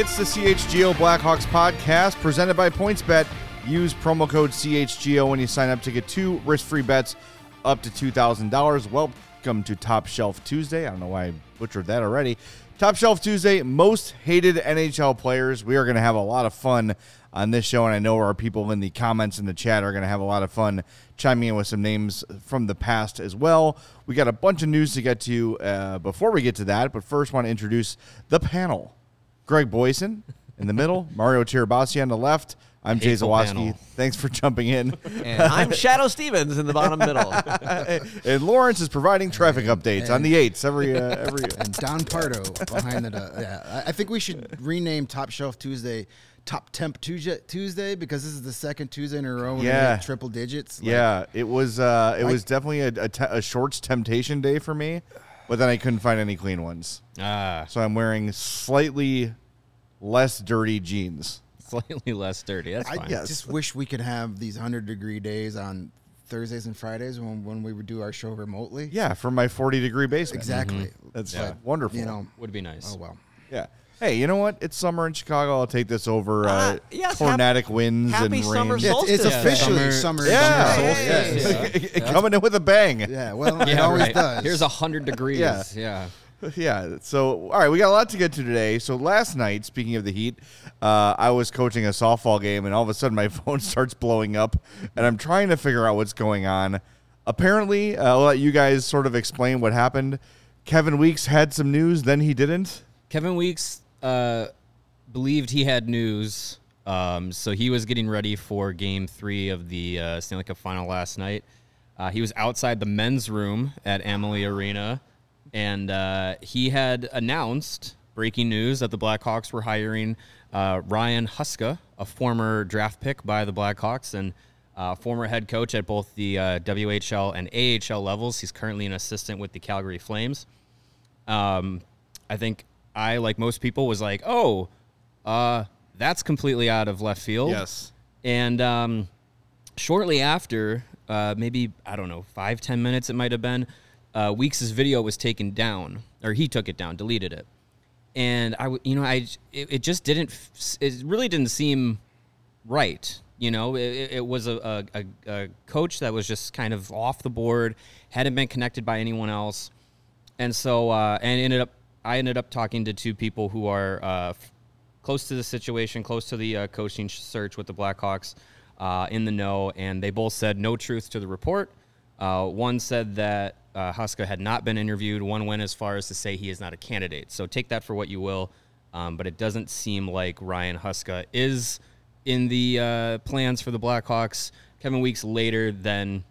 It's the CHGO Blackhawks podcast presented by PointsBet. Use promo code CHGO when you sign up to get two risk-free bets up to $2,000. Welcome to Top Shelf Tuesday. I don't know why I butchered that already. Top Shelf Tuesday, most hated NHL players. We are going to have a lot of fun on this show, and I know our people in the comments in the chat are going to have a lot of fun chiming in with some names from the past as well. We got a bunch of news to get to uh, before we get to that, but first, want to introduce the panel. Greg Boysen in the middle, Mario Tirabassi on the left. I'm Jay Hateful Zawaski. Thanks for jumping in. And I'm Shadoe Stevens in the bottom middle. and Lawrence is providing traffic updates on the eights every uh, every. and Don Pardo behind the. Uh, yeah, I- I think we should rename Top Shelf Tuesday Top Temp Tuesday, Tuesday because this is the second Tuesday in a row when we Yeah. triple digits. Like, yeah, it was uh, it Like- was definitely a, a, te- a shorts temptation day for me, but then I couldn't find any clean ones, Ah, so I'm wearing slightly less dirty jeans. slightly less dirty. That's I fine. yes. just wish we could have these hundred degree days on Thursdays and Fridays when when we would do our show remotely. Yeah, from my 40 degree basement. exactly. That's But, wonderful. You know. Would be nice. Oh well. Yeah. Hey, you know what? It's summer in Chicago. I'll take this over uh, Ah, yes, tornadic winds happy and summer rain. Yeah, it's, it's Solstice. officially Summer- summer. Yeah. summer solstice. Yeah. Coming in with a bang. Yeah, well, it always right. does. Here's a hundred degrees. Yeah. Yeah. Yeah. So, all right, we got a lot to get to today. So, last night, speaking of the heat, uh, I was coaching a softball game, and all of a sudden, my phone starts blowing up, and I'm trying to figure out what's going on. Apparently, uh, I'll let you guys sort of explain what happened. Kevin Weeks had some news, then he didn't. Kevin Weeks uh, believed he had news, um, so he was getting ready for Game Three of the uh, Stanley Cup Final last night. Uh, he was outside the men's room at Amalie Arena, and uh, he had announced breaking news that the Blackhawks were hiring uh, Ryan Huska, a former draft pick by the Blackhawks and uh, former head coach at both the uh, WHL and AHL levels. He's currently an assistant with the Calgary Flames um, I think I, like most people, was like, oh, uh, that's completely out of left field. Yes. And um, shortly after, uh, maybe, I don't know, five, ten minutes it might have been, uh, Weeks' video was taken down, or he took it down, deleted it. And I, you know, I, it, it just didn't, it really didn't seem right. You know, it, it- was a, a, a, coach that was just kind of off the board, hadn't been connected by anyone else and so uh, and ended up I ended up talking to two people who are uh, close to the situation, close to the uh, coaching search with the Blackhawks, uh, in the know, and they both said no truth to the report. Uh, one said that uh, Huska had not been interviewed. One went as far as to say he is not a candidate. So take that for what you will, um, but it doesn't seem like Ryan Huska is in the uh, plans for the Blackhawks. Kevin Weeks later then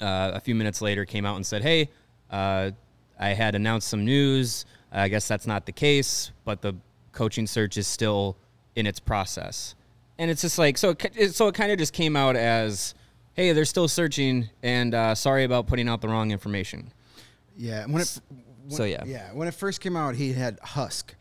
uh, a few minutes later came out and said, "Hey, uh, I had announced some news. I guess that's not the case, but the coaching search is still in its process." And it's just like so. It, so it kind of just came out as, "Hey, they're still searching, and uh, sorry about putting out the wrong information." Yeah, when it. When, So, yeah. yeah. When it first came out, he had Husk,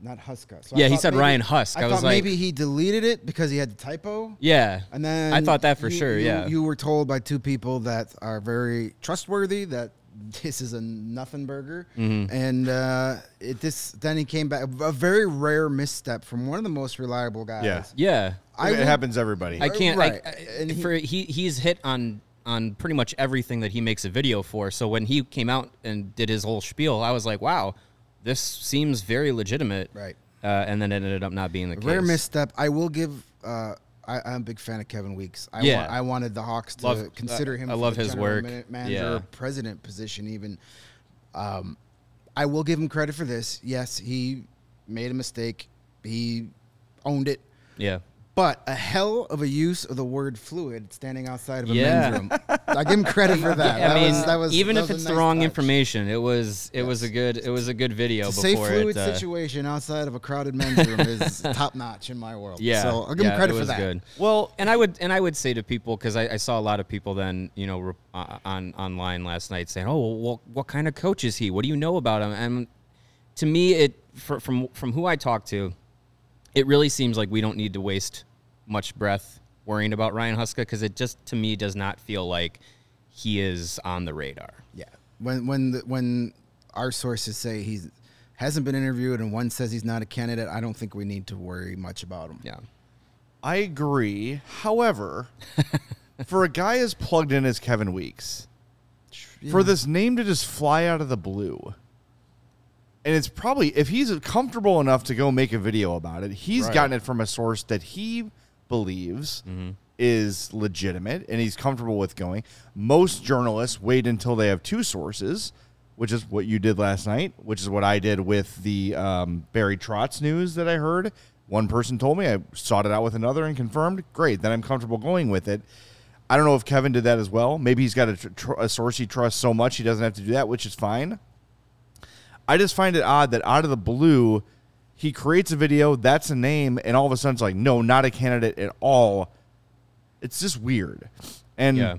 not Huska. So I Yeah, he said maybe- Ryan Husk. I I, was thought like- maybe he deleted it because he had the typo. Yeah, And then I thought that for you- sure. you- yeah, you were told by two people that are very trustworthy that this is a nothing burger, Mm-hmm. and uh, it this then he came back a very rare misstep from one of the most reliable guys. Yeah. yeah. I it will- happens to everybody. I can't. Right. I, I- And he- for he he's hit on on pretty much everything that he makes a video for. So when he came out and did his whole spiel, I was like, wow, this seems very legitimate. Right. Uh, and then it ended up not being the case. Rare misstep. I will give. Uh, I, I'm a big fan of Kevin Weeks. I, Yeah. wa- I wanted the Hawks to Love- consider uh, him. I for love the his work. manager, Yeah. president position. Even, um, I will give him credit for this. Yes, he made a mistake. He owned it. Yeah. But a hell of a use of the word fluid standing outside of a Yeah. men's room. I give him credit for that. I That mean, was- that was- even that if it's nice the wrong touch. information, it was it was a good it was a good video To say fluid it. uh, situation outside of a crowded men's room is top notch in my world. yeah, so I'll give yeah, him credit it for that. Good. Well, and I would and I would say to people because I, I saw a lot of people then you know re- uh, on online last night saying, "Oh, well, what, what kind of coach is he? What do you know about him?" And to me, it fr- from from who I talked to, it really seems like we don't need to waste much breath worrying about Ryan Huska because it just to me does not feel like he is on the radar. Yeah. When when the, when our sources say he's hasn't been interviewed and one says he's not a candidate, I don't think we need to worry much about him. Yeah. I agree. However, for a guy as plugged in as Kevin Weeks, for this name to just fly out of the blue, and it's probably if he's comfortable enough to go make a video about it, he's Right. gotten it from a source that he believes is legitimate and he's comfortable with going. Most journalists wait until they have two sources, which is what you did last night, which is what I did with the um, Barry Trotz news that I heard. One person told me I sought it out with another and confirmed. Great, then I'm comfortable going with it. I don't know if Kevin did that as well. Maybe he's got a, tr- a source he trusts so much he doesn't have to do that, which is fine. I just find it odd that out of the blue, he creates a video, that's a name, and all of a sudden it's like, no, not a candidate at all. It's just weird. And Yeah.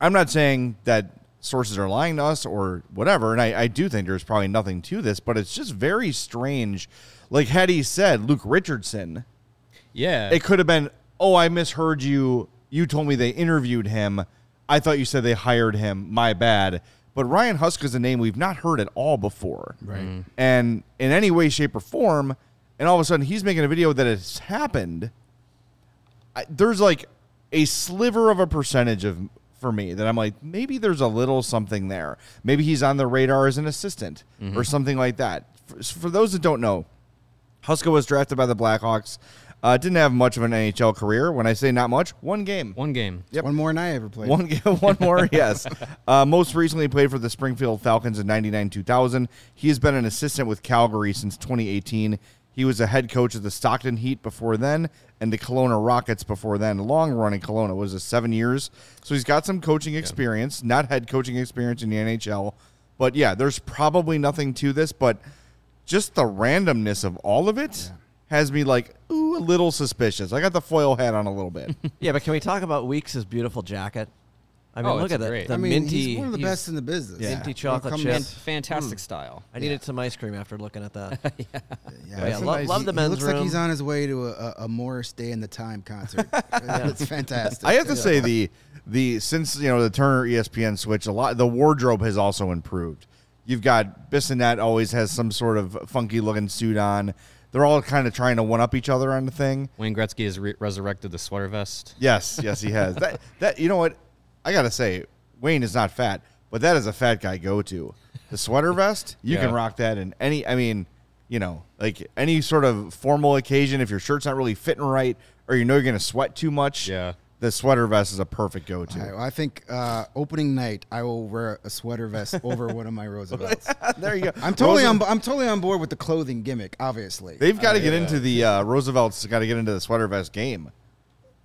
I'm not saying that sources are lying to us or whatever, and I, I do think there's probably nothing to this, but it's just very strange. Like had he said Luke Richardson, Yeah. it could have been, oh, I misheard you. You told me they interviewed him. I thought you said they hired him. My bad. But Ryan Husk is a name we've not heard at all before. Right. Mm. And in any way, shape, or form, and all of a sudden he's making a video that has happened. I, there's like a sliver of a percentage of for me that I'm like maybe there's a little something there. Maybe he's on the radar as an assistant or mm-hmm. something like that. For, for those that don't know, Huska was drafted by the Blackhawks. Uh, didn't have much of an NHL career. When I say not much, one game. One game. Yep. One more than I ever played. One game, one more, yes. Uh, most recently played for the Springfield Falcons in 99 2000. He has been an assistant with Calgary since 2018. He was a head coach of the Stockton Heat before then and the Kelowna Rockets before then. Long run in Kelowna was a seven years. So he's got some coaching experience, not head coaching experience in the NHL. But yeah, there's probably nothing to this, but just the randomness of all of it has me like, ooh, a little suspicious. I got the foil hat on a little bit. Yeah, but can we talk about Weeks' beautiful jacket? I mean, Oh, look it's at that. great. The I mean, minty. he's one of the he's- best in the business. Yeah. Minty When it chocolate comes- chip. And fantastic style. I needed some ice cream after looking at that. Yeah, Yeah, it's a love- love the he, men's He looks like he's on his way to a, a, a Morris Day in the Time concert. It's fantastic. I have to say the the since you know the Turner ESPN switch a lot the wardrobe has also improved. You've got Bissonnette always has some sort of funky looking suit on. They're all kind of trying to one up each other on the thing. Wayne Gretzky has re- resurrected the sweater vest. Yes, yes, he has. that that you know what I gotta say, Wayne is not fat, but that is a fat guy go to. The sweater vest, you Yeah. can rock that in any. I mean, you know, like any sort of formal occasion. If your shirt's not really fitting right, or you know you're gonna sweat too much, Yeah. The sweater vest is a perfect go to. All right, well, I think uh, opening night, I will wear a sweater vest over one of my Roosevelts. there you go. I'm totally Roosevelt- on. I'm totally on board with the clothing gimmick. Obviously, They've got to get into the uh, Roosevelt's. Got to get into the sweater vest game.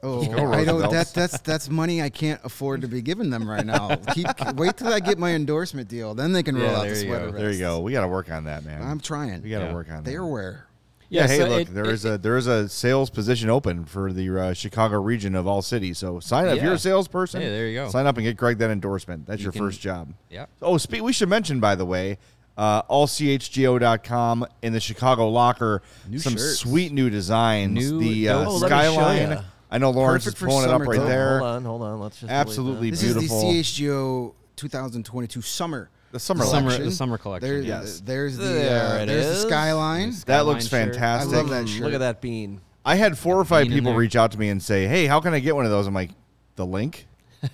Oh, Go I don't. That, that's that's money I can't afford to be giving them right now. Keep wait till I get my endorsement deal, then they can roll Yeah, out the sweater go. vest. There you go. We got to work on that, man. I'm trying. we got to Yeah. work on that. They're where. Yeah, Yeah, hey, so look, it- there it- is a there is a sales position open for the uh, Chicago region of all cities. So sign up. If you're Yeah. a salesperson, Hey, there you go. Sign up and get Greg that endorsement. That's You your can- first job. Yeah. Oh, spe- we should mention by the way, uh, allchgo.com in the Chicago locker, New some shirts. sweet new designs. New- the uh, Oh, let me show skyline. I know Lawrence Perfect is pulling it up right too. there. Hold on, hold on. Let's just Absolutely that. This Beautiful. is the CHGO 2022 summer. The summer Summer- collection. the summer collection, There, yes. There's the There uh, it there's the is. skyline. Yes. That looks Skyline shirt. fantastic. I love that Mm, shirt. Look at that bean. I had four or five people reach out to me and say, "Hey, how can I get one of those?" I'm like, "The link."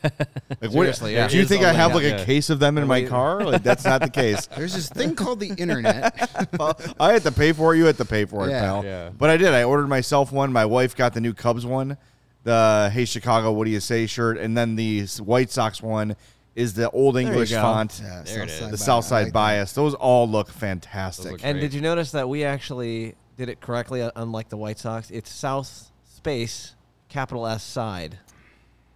Like, what, Seriously, yeah. do you think I have link, like a yeah. case of them in my car? Like that's not the case. There's this thing called the internet. Well, I had to pay for it. You had to pay for it, Yeah. pal. Yeah. But I did. I ordered myself one. My wife got the new Cubs one, the Hey Chicago, what do you say shirt, and then the White Sox one is the old English go. font, Yeah, There it Southside is. the Bias. South I Side like that. bias. Those all look fantastic. look And Great. did you notice that we actually did it correctly, uh, unlike the White Sox? It's South space capital S side,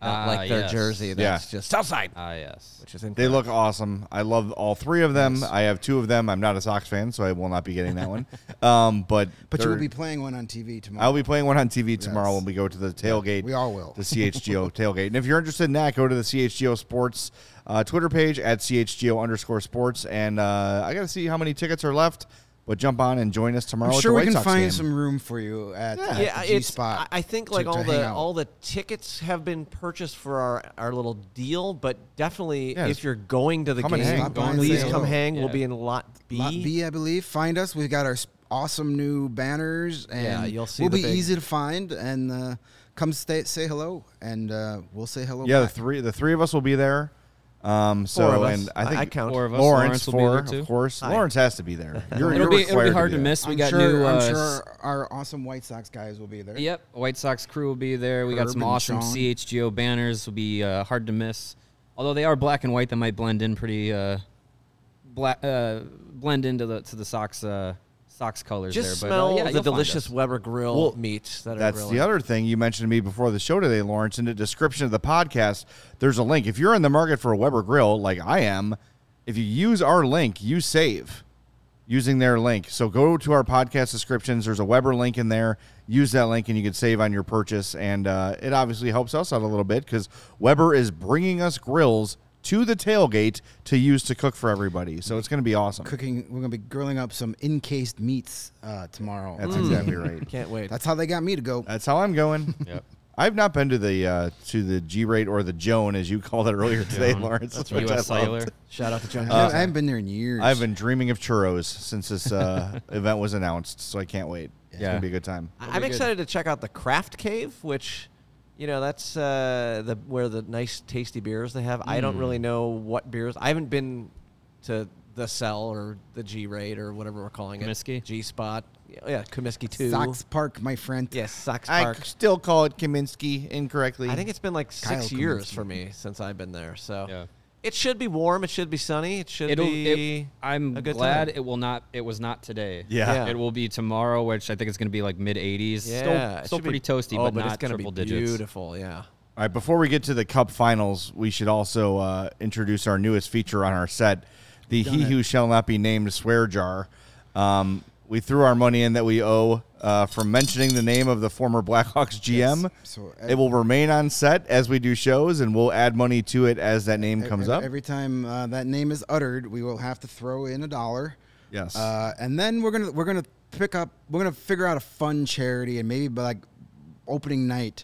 not Ah, like their yes. jersey. Yeah. That's just south side, Ah, yes. which is They incorrect. look awesome. I love all three of them. I have two of them. I'm not a Sox fan, so I will not be getting that one. Um, but But you will they're- be playing one on TV tomorrow. I'll be playing one on TV tomorrow Yes. when we go to the tailgate. we all will. The CHGO tailgate. And if you're interested in that, go to the CHGO Sports uh, Twitter page at CHGO underscore sports. And uh, I got to see how many tickets are left. But jump on and join us tomorrow. I'm at sure the we White can Sox find game. some room for you at, Yeah. at yeah, the G spot. I I think like to all hang the all the tickets have been purchased for our, our little deal, but definitely Yeah, if you're going to the come game, hang. Stop please come hello. hang. We'll be in lot B. Lot B, I believe. Find us. We've got our awesome new banners, and Yeah, you'll see we'll the be big- easy to find. And uh, come stay, say hello, and uh, we'll say hello. Yeah, the three the three of us will be there. Um, so Four of us. and I I- think I count. Four of us. Lawrence, Lawrence will be four, there, of course. Hi. Lawrence has to be there. You're, It'll you're be it'll be hard to, to be there. miss. We I'm got sure, new. I'm uh, sure our awesome White Sox guys will be there. Yep, White Sox crew will be there. We got some awesome Sean. CHGO banners. Will be uh, hard to miss. Although they are black and white, that might blend in pretty uh, black uh, blend into the to the Sox uh, Sox colors Just there. smell but, uh, yeah, the delicious. Weber Grill Well, meats that are That's grilling. the other thing you mentioned to me before the show today, Lawrence. In the description of the podcast, there's a link. If you're in the market for a Weber grill, like I am, if you use our link, you save using their link. So go to our podcast descriptions. There's a Weber link in there. Use that link, and you can save on your purchase. And uh, it obviously helps us out a little bit because Weber is bringing us grills to the tailgate to use to cook for everybody. So it's going to be awesome. Cooking. We're gonna be grilling up some encased meats uh, tomorrow. That's exactly right. Can't wait. That's how they got me to go. That's how I'm going. Yep. I've not been to the uh, to the G rate or the Joan as you called it earlier today, Joan. Lawrence. That's which I U.S. loved. Cellular. Shout out to John. I haven't- I haven't been there in years. I've been dreaming of churros since this uh, event was announced, so I can't wait. It's Yeah. gonna be a good time. I- It'll I'm be good. excited to check out the Craft Cave, which, you know, that's uh, the where the nice, tasty beers they have. I don't really know what beers. I haven't been to the Cell or the G Rate or whatever we're calling Comiskey? it. G Spot. Yeah, Comiskey Two. Sox Park, my friend. Yes, Sox Park. I still call it Comiskey incorrectly. I think it's been like six Kyle years for me since I've been there. So Yeah. It should be warm. It should be sunny. It should It'll. be. It, I'm a good glad time. it will not. It was not today. Yeah. Yeah. It will be tomorrow, which I think it's going to be like mid 80s. yeah, Still, still should be- pretty toasty, oh, but, but not it's gonna triple be digits. beautiful. Yeah. All right, before we get to the Cup Finals, we should also uh, introduce our newest feature on our set, the "He it. Who Shall Not Be Named" swear jar. Um, we threw our money in that we owe uh, from mentioning the name of the former Blackhawks GM. Yes. So, it will remain on set as we do shows, and we'll add money to it as that name comes every, up. Every time uh, that name is uttered, we will have to throw in a dollar. yes. Uh, and then we're gonna we're gonna pick up we're gonna figure out a fun charity and maybe by like opening night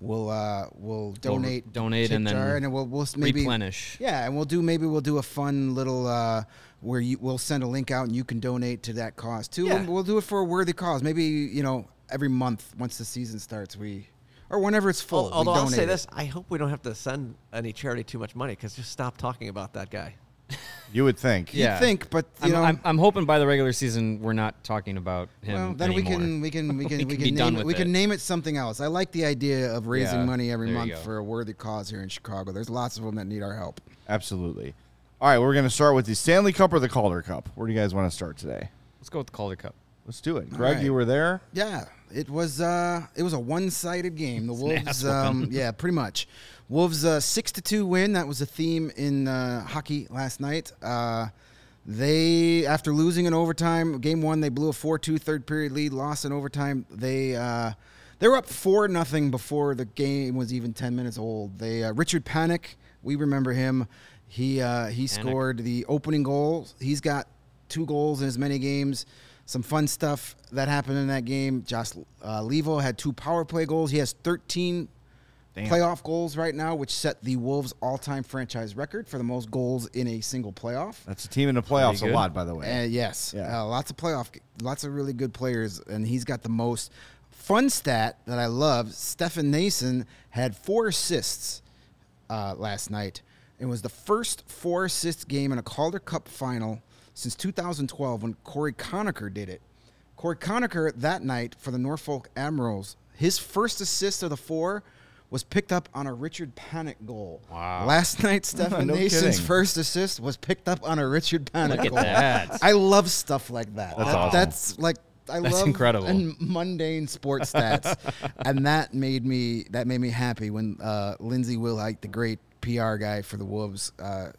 we'll uh we'll donate donate tip and then jar, and we'll we'll maybe replenish. yeah and we'll do maybe we'll do a fun little uh where you we'll send a link out and you can donate to that cause too Yeah. and we'll do it for a worthy cause maybe you know every month once the season starts we or whenever it's full Although we I'll say this, I hope we don't have to send any charity too much money because just stop talking about that guy. you would think. Yeah. think but you I'm, know I'm, I'm hoping by the regular season we're not talking about him Well, then anymore. we can we can we can we, can can, name it, with we can it. name it something else. I like the idea of raising Yeah, money every month for a worthy cause here in Chicago. There's lots of them that need our help. Absolutely. All right, we're going to start with the Stanley Cup or the Calder Cup. Where do you guys want to start today? Let's go with the Calder Cup. Let's do it. Greg, right. you were there. Yeah, it was uh it was a one-sided game. The Wolves um yeah, pretty much. Wolves uh 6 to 2 win. That was a theme in uh, hockey last night. Uh they after losing in overtime, game 1 they blew a 4-2 third period lead, lost in overtime. They uh they were up 4 nothing before the game was even 10 minutes old. They uh, Richard Panik, we remember him. He uh he scored the opening goal. He's got two goals in as many games. Some fun stuff that happened in that game. Josh uh, Leivo had two power play goals. He has 13 playoff goals right now, which set the Wolves' all-time franchise record for the most goals in a single playoff. That's a team in the playoffs a lot, by the way. Uh, yes, Yeah. uh, lots of playoff, lots of really good players, and he's got the most. Fun stat that I love: Stefan Noesen had four assists uh, last night. It was the first four assist game in a Calder Cup final since 2012 when Cory Conacher did it. Cory Conacher that night for the Norfolk Admirals, his first assist of the four was picked up on a Richard Panik goal. Wow. Last night, Stefan No Noesen's kidding. first assist was picked up on a Richard Panik goal. that. I love stuff like that. That's That- awesome. That's like I That's love incredible. and mundane sports stats, and that made me that made me happy when uh, Lindsey Willhite, the great PR guy for the Wolves, uh,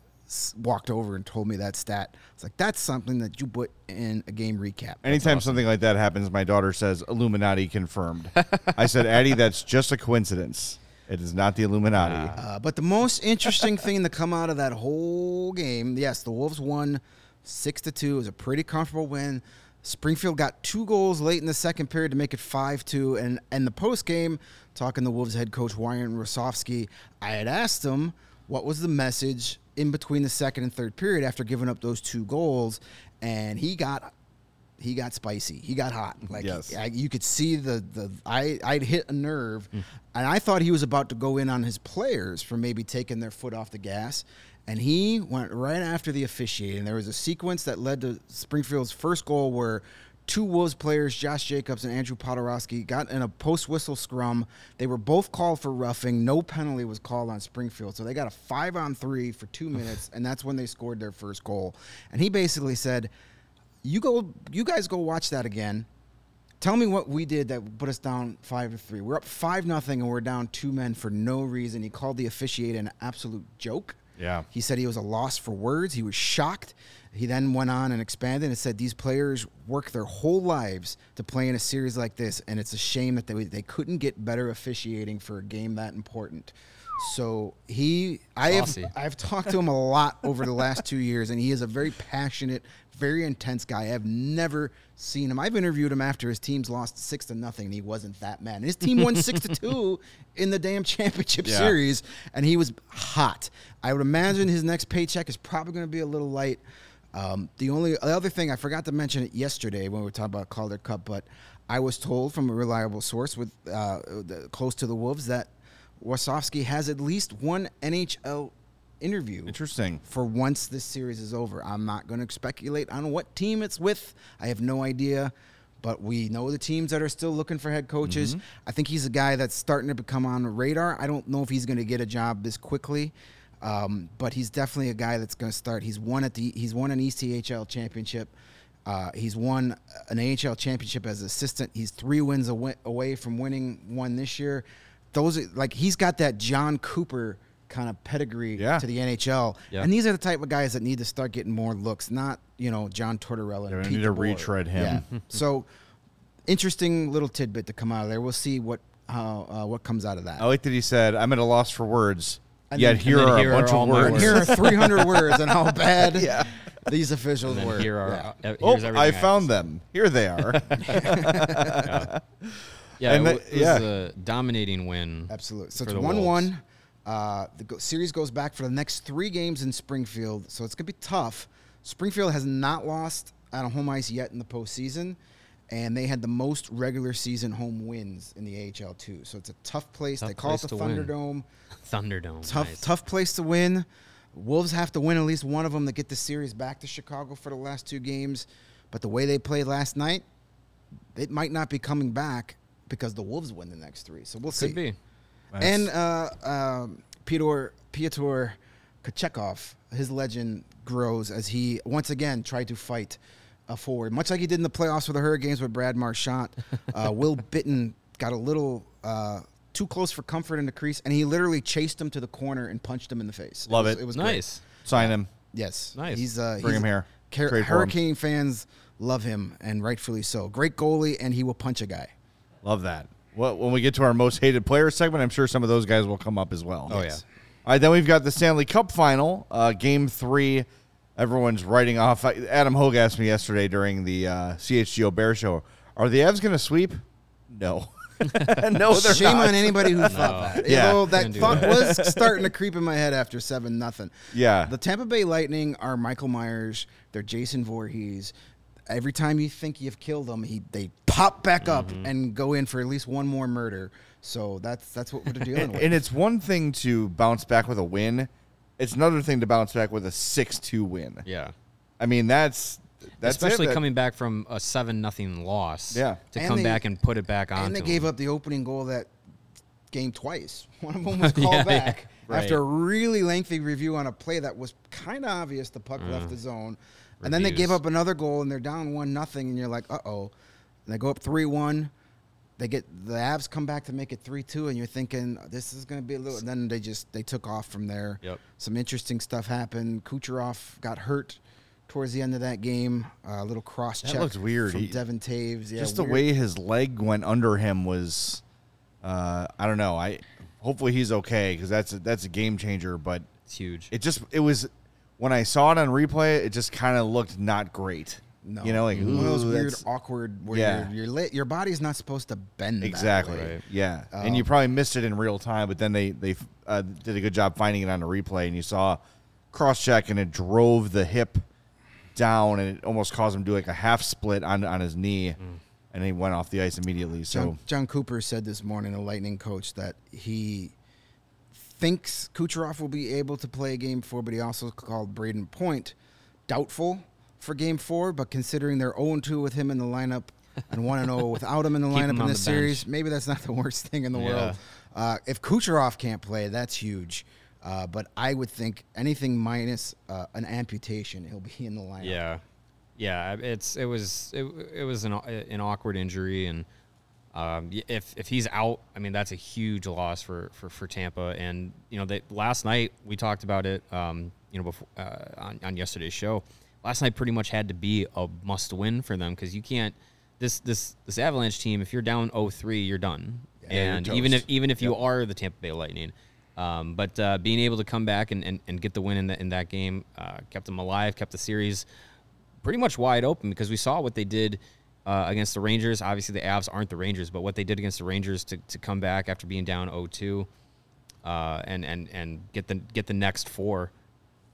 walked over and told me that stat. It's like that's something that you put in a game recap. Anytime something like that happens, my daughter says Illuminati confirmed. I said, Addie, that's just a coincidence. It is not the Illuminati. Uh, but the most interesting thing to come out of that whole game, yes, the Wolves won six to two. It was a pretty comfortable win. Springfield got two goals late in the second period to make it five two. And and the post game, talking to Wolves head coach Warren Rosofsky, I had asked him what was the message in between the second and third period after giving up those two goals, and he got he got spicy. He got hot. Like Yes. I, you could see the the I I'd hit a nerve, hmm. and I thought he was about to go in on his players for maybe taking their foot off the gas, and he went right after the officiating. There was a sequence that led to Springfield's first goal where. Two Wolves players, Josh Jacobs and Andrew Poturalski, got in a post whistle scrum. They were both called for roughing. No penalty was called on Springfield. So they got a five on three for two minutes, and that's when they scored their first goal. And he basically said, you go you guys go watch that again tell me what we did that put us down five to three we're up five nothing and we're down two men for no reason he called the officiate an absolute joke Yeah. he said he was a loss for words. He was shocked. He then went on and expanded and said these players work their whole lives to play in a series like this and it's a shame that they, they couldn't get better officiating for a game that important so he i have I've talked to him a lot over the last two years, and he is a very passionate, very intense guy. I've never seen him. I've interviewed him after his team's lost six to nothing, and he wasn't that man. His team won six to two in the damn championship Yeah. series, and he was hot. I would imagine his next paycheck is probably going to be a little light. Um, the only the other thing I forgot to mention it yesterday when we were talking about Calder Cup, but I was told from a reliable source with uh, the, close to the Wolves that Warsofsky has at least one NHL interview Interesting. for once this series is over. I'm not going to speculate on what team it's with. I have no idea. But we know the teams that are still looking for head coaches. I think he's a guy that's starting to become on the radar. I don't know if he's going to get a job this quickly, um, but he's definitely a guy that's going to start. He's won at the he's won an ECHL championship. Uh, he's won an AHL championship as assistant. He's three wins away, away from winning one this year. Those are, like he's got that Jon Cooper kind of pedigree Yeah. to the NHL, Yeah. and these are the type of guys that need to start getting more looks, not you know John Tortorella. They and need Pete to DeBoer. retread him. Yeah. so interesting little tidbit to come out of there. We'll see what how uh, what comes out of that. I like that he said, I'm at a loss for words. And Yet then- here are here a are bunch all of my words. and here are 300 words on how bad Yeah. these officials were. here are Yeah. uh, here's Oh, everything I found say. them. Here they are. Yeah, And it, it yeah. was a dominating win. Absolutely. So it's the one one. Uh, the go- series goes back for the next three games in Springfield, so it's gonna be tough. Springfield has not lost on a home ice yet in the postseason, and they had the most regular season home wins in the AHL too. So it's a tough place. Tough they call place it the. Thunderdome. Thunderdome. Tough, nice. tough place to win. Wolves have to win at least one of them to get the series back to Chicago for the last two games. But the way they played last night, it might not be coming back because the Wolves win the next three. So we'll see. Could be. And uh, um, Piotr Piotr Kochetkov, his legend grows as he once again tried to fight a forward, much like he did in the playoffs for the Hurricanes with Brad Marchand. Uh, Will Bitten got a little uh, too close for comfort in the crease, and he literally chased him to the corner and punched him in the face. Love was, it. It was great. Nice. Sign him. Yes, Nice. He's uh, Bring he's- him here. Car- Trade for him. Hurricane fans love him, and rightfully so. Great goalie, and he will punch a guy. Love that. Well, when we get to our most hated player segment, I'm sure some of those guys will come up as well. Oh, yeah. All right, then we've got the Stanley Cup final, uh, game three. Everyone's writing off. Adam Hoge asked me yesterday during the uh, CHGO Bear Show, are the Avs going to sweep? No. no, they're Shame not. on anybody who thought that. Yeah. Although that Couldn't thought that. was starting to creep in my head after seven nothing. Yeah. The Tampa Bay Lightning are Michael Myers. They're Jason Voorhees. Every time you think you've killed them, he they pop back up Mm-hmm. and go in for at least one more murder. So that's that's what we're dealing And, with. and it's one thing to bounce back with a win. It's another thing to bounce back with a 6-2 win. Yeah. I mean, that's that's. Especially That- coming back from a seven nothing loss. Yeah. To And come they- back and put it back on. and they gave up the opening goal of that game twice. One of them was called yeah, back right. after a really lengthy review on a play that was kind of obvious. The puck left the zone, and then they gave. Up another goal and they're down one nothing, and you're like, uh oh. They go up three one. They get the Avs come back to make it three two, and you're thinking this is going to be a little. And then they just they took off from there. Yep. Some interesting stuff happened. Kucherov got hurt towards the end of that game. a little cross check. That looks weird. from He- Devon Toews. Yeah, Just the weird. way his leg went under him was, uh, I don't know. I hopefully he's okay because that's a, that's a game changer. But It's huge. it just it was when I saw it on replay, it just kind of looked not great. No. you know, like one of those weird, awkward where Yeah. your your lit, your body's not supposed to bend. that Exactly. way. Right. Yeah, and Um, you probably missed it in real time, but then they they uh, did a good job finding it on the replay, and you saw cross check, and it drove the hip down, and it almost caused him to do like a half split on on his knee, and he went off the ice immediately. So John, Jon Cooper said this morning, a Lightning coach, that he thinks Kucherov will be able to play a Game Four, but he also called Brayden Point doubtful for Game Four. But considering they're 0-2 with him in the lineup and 1-0 without him in the lineup in this series, maybe that's not the worst thing in the Yeah. world. Uh, if Kucherov can't play, that's huge. Uh, but I would think anything minus uh, an amputation, he'll be in the lineup. Yeah, yeah. It's it was it, it was an an awkward injury, and um, if if he's out, I mean that's a huge loss for for, for Tampa. And you know, they, last night we talked about it. Um, you know, before uh, on on yesterday's show, last night pretty much had to be a must win for them because you can't. This this this Avalanche team, if you're down 0-3, you're done. Yeah, you're and even if even if you are the Tampa Bay Lightning. Um, but uh, being able to come back and, and, and get the win in, the, in that game uh, kept them alive, kept the series pretty much wide open because we saw what they did uh, against the Rangers. Obviously, the Avs aren't the Rangers, but what they did against the Rangers to, to come back after being down 0-2 uh, and and and get the get the next four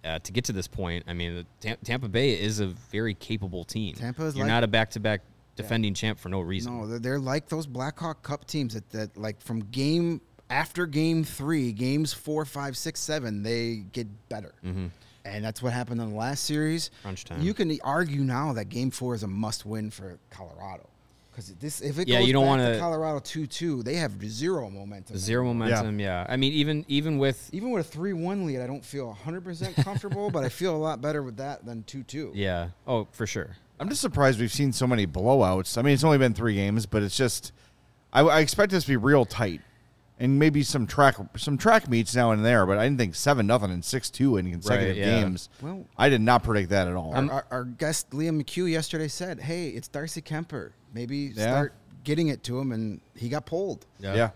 uh, to get to this point. I mean, the Tampa Bay is a very capable team. Tampa is You're like- not a back-to-back defending champ for no reason. No, they're, they're like those Blackhawk Cup teams that, that like from game after game three, games four, five, six, seven, they get better. And that's what happened in the last series. Mm-hmm. Crunch time. You can argue now that game four is a must win for Colorado. Because this, if it Yeah, goes you don't back wanna- to Colorado 2 2, they have zero momentum. Zero momentum. Yeah. I mean, even even with Even with a 3 1 lead, I don't feel 100% comfortable, but I feel a lot better with that than 2 2. yeah. Oh, for sure. I'm just surprised we've seen so many blowouts. I mean, it's only been three games, but it's just I, I expect this to be real tight, and maybe some track some track meets now and there. But I didn't think seven nothing and six two in consecutive yeah. games. Well- I did not predict that at all. Our, our, our guest Liam McHugh yesterday said, "Hey, it's Darcy Kuemper. Maybe Yeah. start getting it to him," and he got pulled. yeah.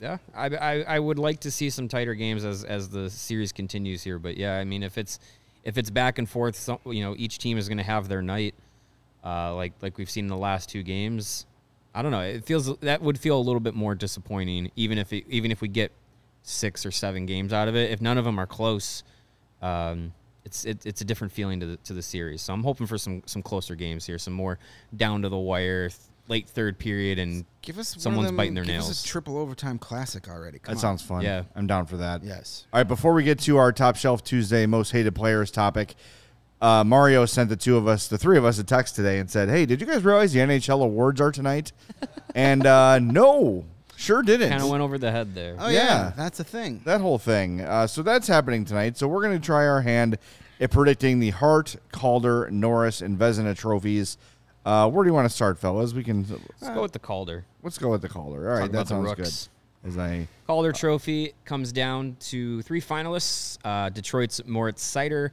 Yeah, I, I, I would like to see some tighter games as as the series continues here. But yeah, I mean, if it's if it's back and forth, so, you know, each team is going to have their night, uh, like like we've seen in the last two games. I don't know. It feels that would feel a little bit more disappointing, even if it, even if we get six or seven games out of it. If none of them are close, um, it's it, it's a different feeling to the to the series. So I'm hoping for some some closer games here, some more down to the wire, th- late third period, and Give us someone's them- biting their give nails. Us a triple overtime classic already. Come That on. sounds fun. Yeah. I'm down for that. Yes. All right, before we get to our top shelf Tuesday most hated players topic, uh, Mario sent the two of us, the three of us, a text today and said, "Hey, did you guys realize the NHL awards are tonight?" and uh, no, sure didn't. kind of went over the head there. Oh yeah, Yeah. that's a thing. that whole thing. Uh, so that's happening tonight. So we're going to try our hand at predicting the Hart, Calder, Norris, and Vezina trophies. Uh, where do you want to start, fellas? We can Let's go with the Calder. let's go with the Calder. All right, Talk that about the sounds good. As I Calder Trophy comes down to three finalists: uh, Detroit's Moritz Seider,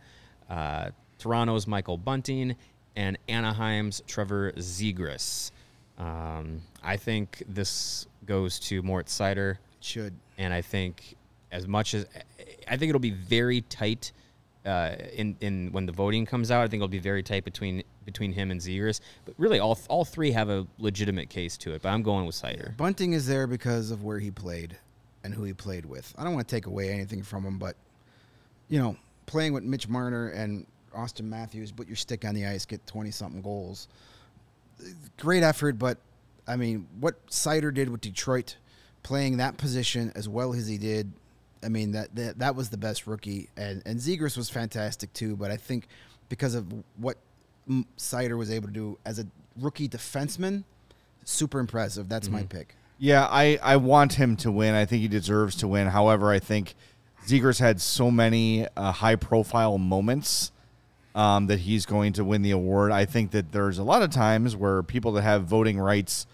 uh, Toronto's Michael Bunting, and Anaheim's Trevor Zegras. Um, I think this goes to Moritz Seider, Should. and I think as much as I think it'll be very tight uh, in in when the voting comes out. I think it'll be very tight between between him and Zegras. But really, all all three have a legitimate case to it. But I'm going with Seider. Bunting is there because of where he played and who he played with. I don't want to take away anything from him, but you know, playing with Mitch Marner and Auston Matthews, put your stick on the ice, get twenty something goals. Great effort, but I mean, what Seider did with Detroit, playing that position as well as he did, I mean that that, that was the best rookie, and and Zegras was fantastic too. But I think because of what Seider was able to do as a rookie defenseman, super impressive. That's my pick. Yeah, I, I want him to win. I think he deserves to win. However, I think Zegras had so many uh, high profile moments um, that he's going to win the award. I think that there's a lot of times where people that have voting rights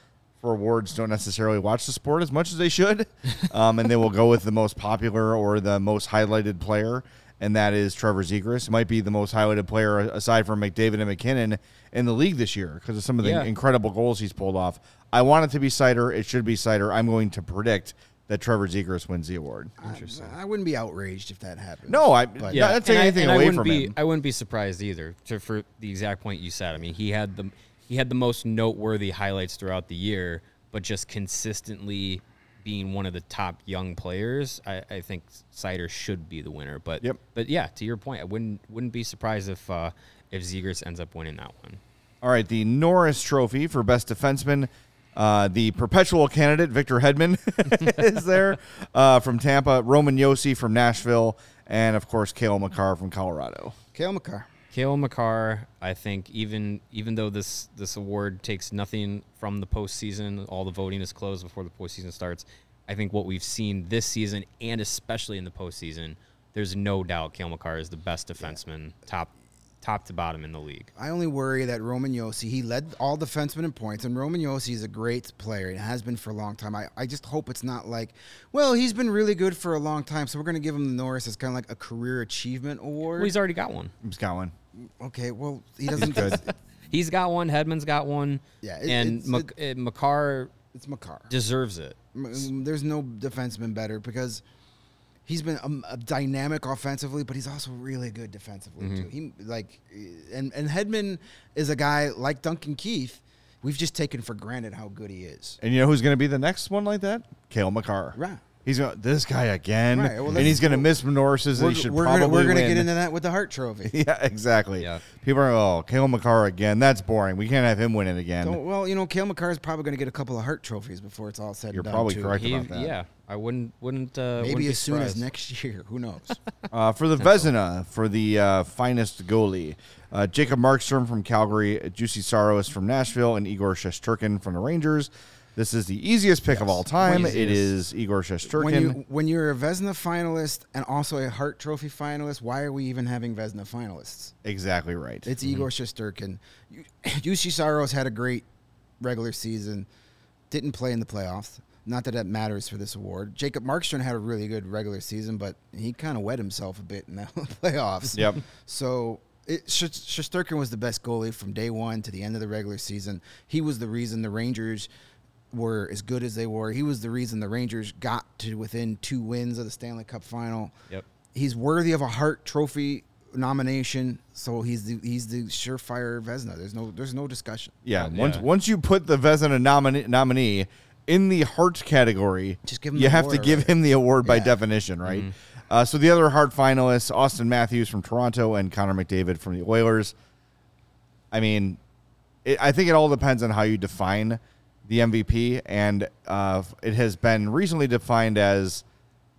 for awards don't necessarily watch the sport as much as they should, um, and they will go with the most popular or the most highlighted player, and that is Trevor Zegras. Might be the most highlighted player aside from McDavid and MacKinnon in the league this year because of some of the Yeah. incredible goals he's pulled off. I want it to be Seider. It should be Seider. I'm going to predict that Trevor Zegras wins the award. Interesting. I, wouldn't be outraged if that happened. No, I But- yeah, not taking anything I away wouldn't from be, him. I wouldn't be surprised either to, for the exact point you said. I mean, he had the he had the most noteworthy highlights throughout the year, but just consistently being one of the top young players, I, I think Seider should be the winner. But Yep. but yeah, to your point, I wouldn't wouldn't be surprised if uh, if Zegras ends up winning that one. All right, the Norris Trophy for best defenseman. Uh, the perpetual candidate Victor Hedman is there uh, from Tampa, Roman Josi from Nashville, and of course Cale Makar from Colorado. Cale Makar. Cale Makar, I think even even though this this award takes nothing from the postseason, all the voting is closed before the postseason starts. I think what we've seen this season and especially in the postseason, there's no doubt Cale Makar is the best defenseman, top top to bottom in the league. I only worry that Roman Josi, he led all defensemen in points, and Roman Josi is a great player and has been for a long time. I, I just hope it's not like, well, he's been really good for a long time, so we're going to give him the Norris as kind of like a career achievement award. Well, he's already got one. He's got one. Okay, well, he doesn't. Good. He's got one. Hedman's got one. Yeah, it- and it's- Mc, uh, Makar it's Makar. deserves it. There's no defenseman better because he's been um, a dynamic offensively, but he's also really good defensively too. He like, and and Hedman is a guy like Duncan Keith. We've just taken for granted how good he is. And you know who's going to be the next one like that? Cale Makar. Right. He's going this guy again, Right, well, and he's going to miss Norris's that We're, he should we're probably gonna, we're gonna get into that with the Hart Trophy. Yeah, exactly. Yeah. People are oh, Cale Makar again. That's boring. We can't have him winning again. Don't- well, you know, Cale Makar is probably going to get a couple of Hart trophies before it's all said You're and done. probably too. correct. He, about that. yeah, I wouldn't wouldn't uh, wouldn't Maybe be as soon as next year. Who knows? Uh, for the Vezina, for the uh, finest goalie, uh, Jacob Markstrom from Calgary, Juuse Saros from Nashville, and Igor Shesterkin from the Rangers. This is the easiest pick of all time. It is Igor Shesterkin. when you when you're a Vezina finalist and also a Hart Trophy finalist, why are we even having Vezina finalists? exactly right. It's mm-hmm. Igor Shesterkin. Juuse Saros had a great regular season. Didn't play in the playoffs. Not that that matters for this award. Jacob Markstrom had a really good regular season, but he kind of wet himself a bit in the playoffs. Yep. So it, was the best goalie from day one to the end of the regular season. He was the reason the Rangers were as good as they were. He was the reason the Rangers got to within two wins of the Stanley Cup final Yep. he's worthy of a Hart Trophy nomination. So he's the he's the surefire Vezina. There's no there's no discussion. yeah, once yeah. once you put the Vezina nominee, nominee in the Hart category, Just give him you the have to give already. him the award by Yeah. definition, right? Uh, so the other Hart finalists: Auston Matthews from Toronto and Connor McDavid from the Oilers. I mean, it, I think it all depends on how you define the MVP, and uh, it has been recently defined as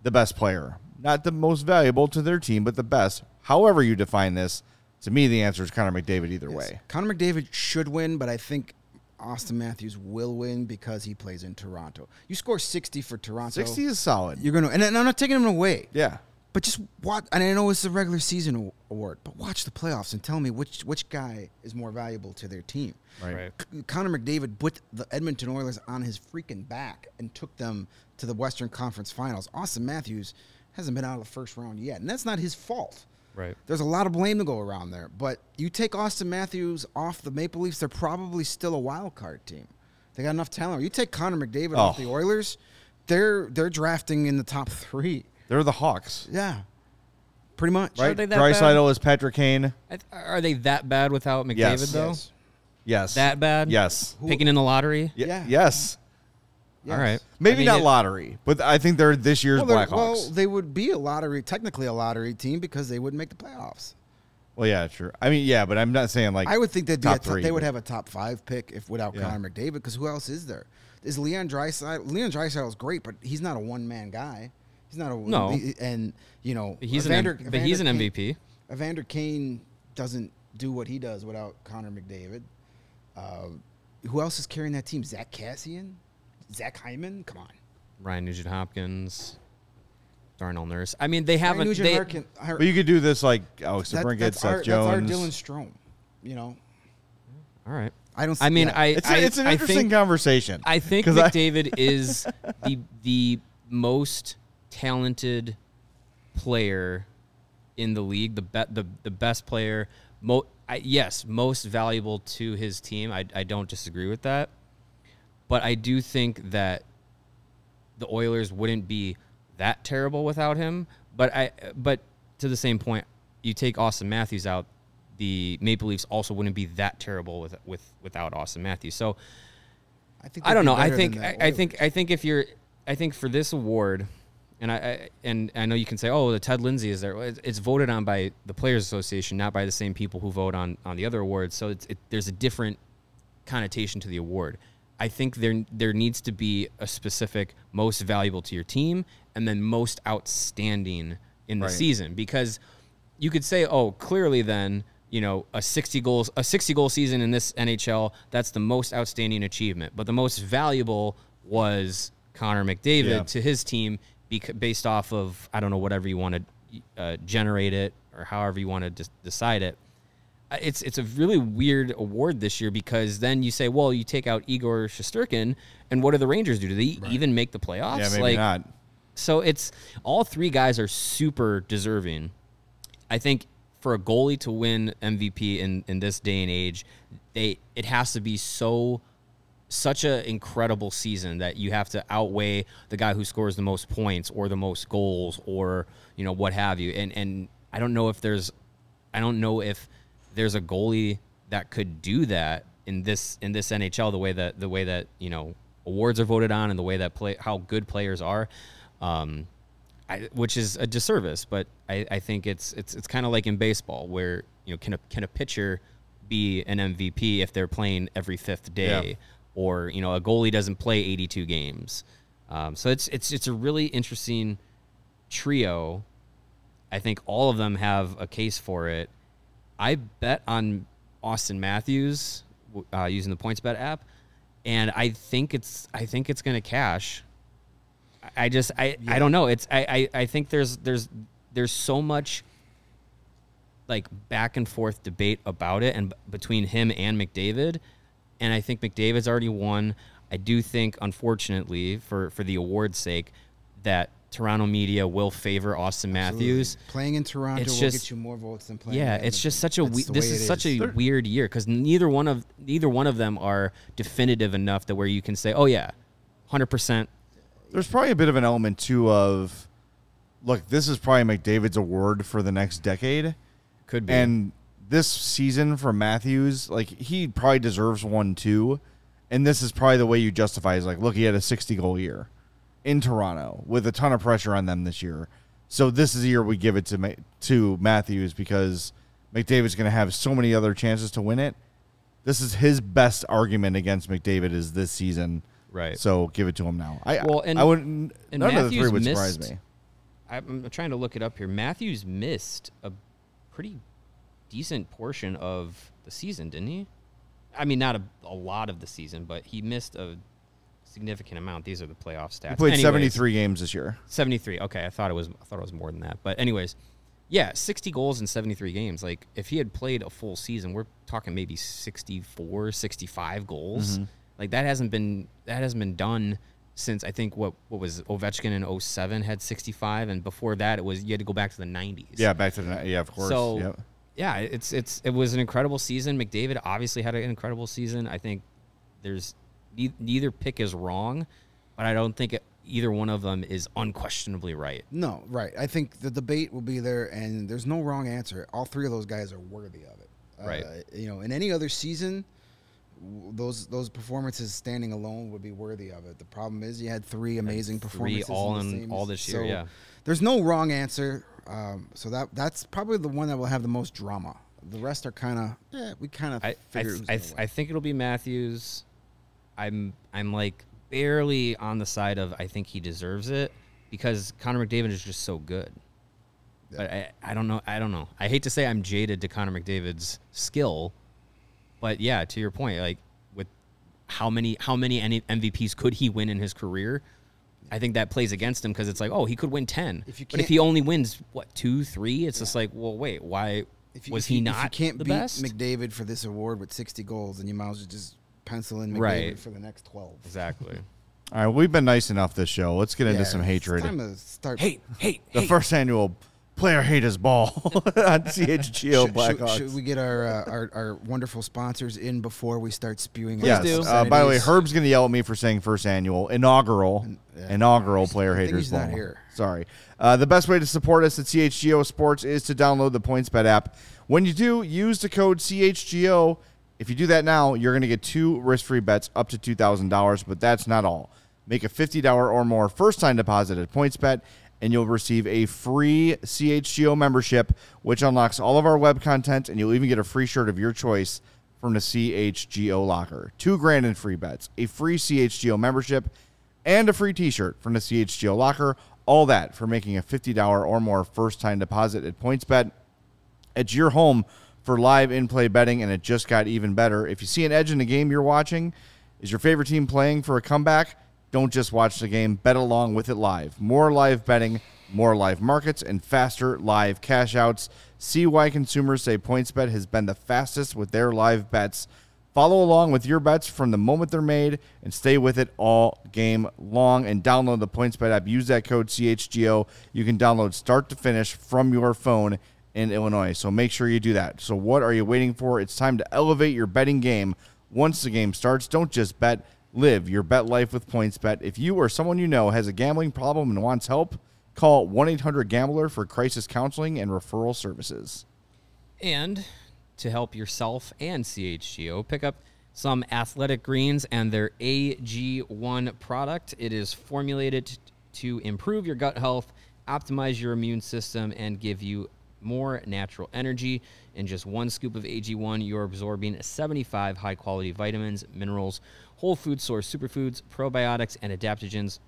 the best player, not the most valuable to their team, but the best. However, you define this, to me, the answer is Connor McDavid either way. Connor McDavid should win, but I think Auston Matthews will win because he plays in Toronto. You score 60 for Toronto. 60 is solid. You're gonna, and I'm not taking him away. Yeah. But just watch, and I know it's a regular season award, but watch the playoffs and tell me which which guy is more valuable to their team. Right. Right. Connor McDavid put the Edmonton Oilers on his freaking back and took them to the Western Conference Finals. Auston Matthews hasn't been out of the first round yet, and that's not his fault. Right. There's a lot of blame to go around there, but you take Auston Matthews off the Maple Leafs, they're probably still a wild card team. They got enough talent. You take Connor McDavid off Oh. the Oilers, they're they're drafting in the top three. They're the Hawks. Yeah, pretty much. Right? they that Draisaitl is Patrick Kane. I th- Are they that bad without McDavid Yes. though? Yes. Yes. That bad? Yes. Picking in the lottery? Y- Yeah. Yes. Yes. All right. Maybe I mean, not it- lottery, but I think they're this year's Well, they're- Blackhawks. well, Well, they would be a lottery, technically a lottery team because they wouldn't make the playoffs. Well, yeah, sure. I mean, yeah, but I'm not saying like I would think they'd be a top top, three, they would have a top five pick if without Yeah. Connor McDavid because who else is there? Is Leon Draisaitl? Leon Draisaitl is great, but he's not a one man guy. He's not a No. and you know But he's an Evander- M- but he's an Evander MVP. Kane- Evander Kane doesn't do what he does without Connor McDavid. Uh, who else is carrying that team? Zack Kassian, Zach Hyman. Come on. Ryan Nugent Hopkins. Darnell Nurse. I mean, they haven't. Nugent They, Hopkins- Har- But you could do this like Alex that- DeBrincat, that's Seth our, Jones. That's our Dylan Strome. You know, all right. I don't. I mean, yeah. I. It's, I, a, it's an I interesting think, conversation. I think 'Cause I- McDavid is the the most talented player in the league, the be, the the best player. Mo, I, yes, most valuable to his team. I I don't disagree with that, but I do think that the Oilers wouldn't be that terrible without him. But I but to the same point, you take Auston Matthews out, the Maple Leafs also wouldn't be that terrible with with without Auston Matthews. So I think. I don't know. I think I, I think I think if you're I think for this award, and I, I and I know you can say, oh, the Ted Lindsay is there. It's, voted on by the Players Association, not by the same people who vote on on the other awards. So it's, it, there's a different connotation to the award. I think there there needs to be a specific most valuable to your team and then most outstanding in the Right. season because you could say, oh, clearly then you know a 60 goals a 60 goal season in this NHL that's the most outstanding achievement, but the most valuable was Connor McDavid Yeah. to his team bec- based off of I don't know whatever you want to uh, generate it or however you want to des- decide it uh, it's it's a really weird award this year because then you say, well, you take out Igor Shesterkin, and what do the Rangers do? Do they even make the playoffs? yeah, maybe like, not. So it's all three guys are super deserving. I think for a goalie to win MVP in in this day and age, they it has to be so such an incredible season that you have to outweigh the guy who scores the most points or the most goals or you know what have you. And and I don't know if there's I don't know if there's a goalie that could do that in this in this NHL the way that the way that you know awards are voted on and the way that play how good players are. Um, I, which is a disservice, but I, I think it's it's it's kind of like in baseball where you know can a can a pitcher be an MVP if they're playing every fifth day, Yeah. Or you know a goalie doesn't play 82 games. Um, so it's it's it's a really interesting trio. I think all of them have a case for it. I bet on Auston Matthews uh, using the PointsBet app, and I think it's I think it's going to cash. I- just I, I don't know. It's I, I I think there's there's there's so much like back and forth debate about it and b- between him and McDavid, and I think McDavid's already won. I do think, unfortunately, for for the award's sake, that Toronto media will favor Auston Matthews. playing in Toronto It's will just- get you more votes than playing. Yeah, in it's just such a we- this way is such a They're- weird year because neither one of neither one of them are definitive enough that where you can say, oh yeah, hundred percent. There's probably a bit of an element too of, look, this is probably McDavid's award for the next decade, Could be. and this season for Matthews, like he probably deserves one too, and this is probably the way you justify is like, look, he had a 60 goal year in Toronto with a ton of pressure on them this year, so this is the year we give it to Ma- to Matthews because McDavid's going to have so many other chances to win it. This is his best argument against McDavid is this season. Right. So give it to him now. I Well, and- I wouldn't. and None of the three Matthews would surprise me. I'm trying to look it up here. Matthews missed a pretty decent portion of the season, didn't he? I mean, not a, a lot of the season, but he missed a significant amount. These are the playoff stats. He played 73 games this year. 73. Okay, I thought it was I thought it was more than that. But anyways, yeah, 60 goals in 73 games. Like if he had played a full season, we're talking maybe 64, 65 goals. Mm-hmm. Like that hasn't been that hasn't been done since I think what what was Ovechkin in 07 had 65 and before that it was you had to go back to the 90s. Yeah, back to the yeah, of course. So Yep. Yeah, it's it's it was an incredible season. McDavid obviously had an incredible season. I think there's ne- neither pick is wrong, but I don't think it, either one of them is unquestionably right. No, right. I think the debate will be there, and there's no wrong answer. All three of those guys are worthy of it. Right. Uh, you know, in any other season, those those performances standing alone would be worthy of it. The problem is you had three amazing three performances, all in, in- all this year, so yeah. There's no wrong answer. Um, so that that's probably the one that will have the most drama. The rest are kind of eh, we kind of I I, th- I, th- I think it'll be Matthews. I'm I'm like barely on the side of I think he deserves it because Connor McDavid is just so good. But I, I don't know I don't know. I hate to say I'm jaded to Connor McDavid's skill, but yeah, to your point, like with how many how many MVPs could he win in his career? I think that plays against him because it's like, oh, he could win ten. If you but if he only wins what two, three, it's just like, well, wait, why If you, was if he you, not If you can't the beat best? McDavid for this award with 60 goals, and you might as well just pencil in McDavid Right. for the next 12. exactly. All right, we've been nice enough this show. Let's get into Yeah, some it's hatred. time to start. Hate, hate, the hate. first annual Player haters Ball on CHGO should, should, Blackhawks. should we get our, uh, our our wonderful sponsors in before we start spewing? Yes. do. Uh, by the way. Herb's going to yell at me for saying first annual, inaugural, yeah. inaugural player haters he's not ball. here. Sorry. Uh, the best way to support us at CHGO Sports is to download the PointsBet app. When you do, use the code CHGO. If you do that now, you're going to get two risk-free bets up to two thousand dollars. But that's not all. Make a fifty dollar or more first-time deposit at PointsBet, and you'll receive a free CHGO membership, which unlocks all of our web content, and you'll even get a free shirt of your choice from the CHGO locker. Two grand in free bets, a free CHGO membership, and a free t-shirt from the CHGO locker. All that for making a $50 or more first-time deposit at PointsBet. It's your home for live in-play betting, and it just got even better. If you see an edge in the game you're watching, is your favorite team playing for a comeback? Don't just watch the game, bet along with it live. More live betting, more live markets, and faster live cash outs. See why consumers say PointsBet has been the fastest with their live bets. Follow along with your bets from the moment they're made and stay with it all game long. And download the PointsBet app. Use that code CHGO. You can download start to finish from your phone in Illinois. So make sure you do that. So, what are you waiting for? It's time to elevate your betting game. Once the game starts, don't just bet, live your bet life with PointsBet. If you or someone you know has a gambling problem and wants help, call 1 800 Gambler for crisis counseling and referral services. And to help yourself and CHGO, pick up some athletic greens and their AG1 product. It is formulated to improve your gut health, optimize your immune system, and give you more natural energy. In just one scoop of AG1, you're absorbing 75 high quality vitamins, minerals, whole food source superfoods, probiotics, and adaptogens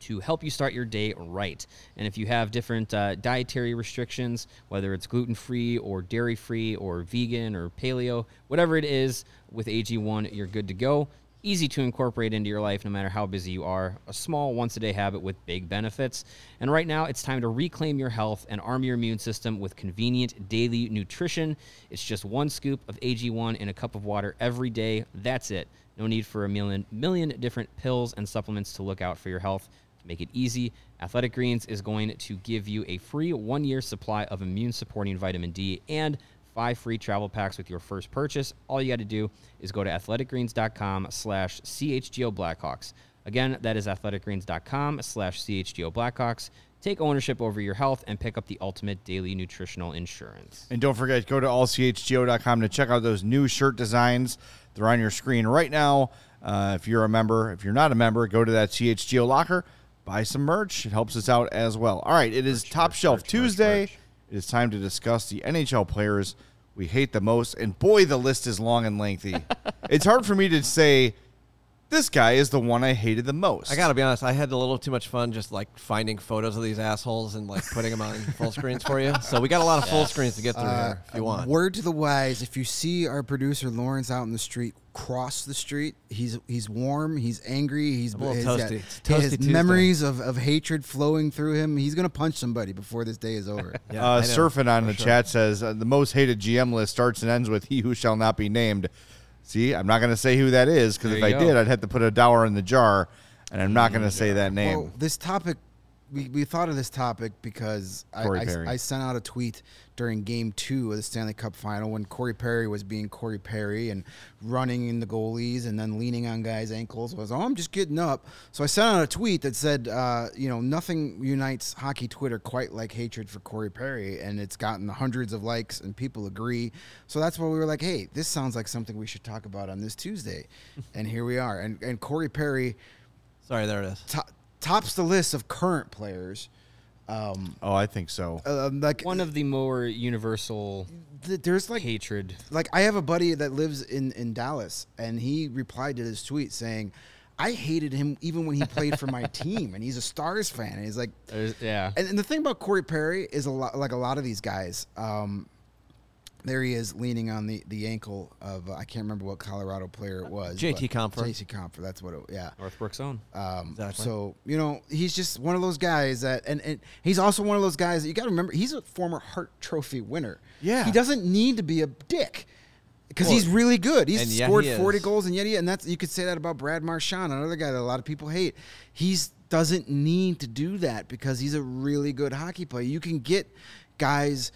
to help you start your day right. And if you have different uh, dietary restrictions, whether it's gluten free or dairy free or vegan or paleo, whatever it is, with AG1, you're good to go. Easy to incorporate into your life no matter how busy you are. A small once a day habit with big benefits. And right now, it's time to reclaim your health and arm your immune system with convenient daily nutrition. It's just one scoop of AG1 in a cup of water every day. That's it. No need for a million million different pills and supplements to look out for your health. To make it easy, Athletic Greens is going to give you a free one year supply of immune supporting vitamin D and five free travel packs with your first purchase. All you got to do is go to athleticgreens.com slash CHGO Blackhawks. Again, that is athleticgreens.com slash CHGO Blackhawks. Take ownership over your health and pick up the ultimate daily nutritional insurance. And don't forget, go to allchgo.com to check out those new shirt designs. They're on your screen right now. Uh, if you're a member, if you're not a member, go to that CHGO locker, buy some merch. It helps us out as well. All right, it is Top Shelf Tuesday. It is time to discuss the NHL players we hate the most. And boy, the list is long and lengthy. it's hard for me to say this guy is the one I hated the most. I gotta be honest. I had a little too much fun just like finding photos of these assholes and like putting them on full screens for you. So we got a lot of full screens to get through here if you want. Word to the wise: if you see our producer Lawrence out in the street, cross the street. He's he's warm. He's angry. He's A little toasty. got- It's he has Tuesday. memories of, of hatred flowing through him. He's gonna punch somebody before this day is over. Yeah, uh, Surfing on for the sure. chat says uh, the most hated GM list starts and ends with "He who shall not be named." See, I'm not going to say who that is because if I go. did, I'd have to put a dollar in the jar, and I'm not going to say that name. Well, this topic, we, we thought of this topic because I, I, I sent out a tweet during Game Two of the Stanley Cup Final when Corey Perry was being Corey Perry and running in the goalies and then leaning on guys' ankles. Was oh, I'm just getting up. So I sent out a tweet that said, uh, you know, nothing unites hockey Twitter quite like hatred for Corey Perry, and it's gotten hundreds of likes and people agree. So that's why we were like, hey, this sounds like something we should talk about on this Tuesday, and here we are. And and Corey Perry Sorry, there it is. to- tops the list of current players. Um, oh, I think so. uh, like One of the more universal th- there's like hatred. like I have a buddy that lives in in Dallas, and he replied to this tweet saying, "I hated him even when he played for my team, and he's a Stars fan." And he's like, There's- yeah. and, and the thing about Corey Perry is a lot like a lot of these guys. Um, There he is, leaning on the, the ankle of uh, I can't remember what Colorado player it was. JT but- Compher. JT Compher. That's what it. Yeah. Northbrook's own. Um, Exactly. So you know he's just one of those guys that, and, and he's also one of those guys that you got to remember. He's a former Hart Trophy winner. Yeah. he doesn't need to be a dick because Well, he's really good. He's scored he forty is. goals, and yet he and that's you could say that about Brad Marchand, another guy that a lot of people hate. He's doesn't need to do that because he's a really good hockey player. You can get guys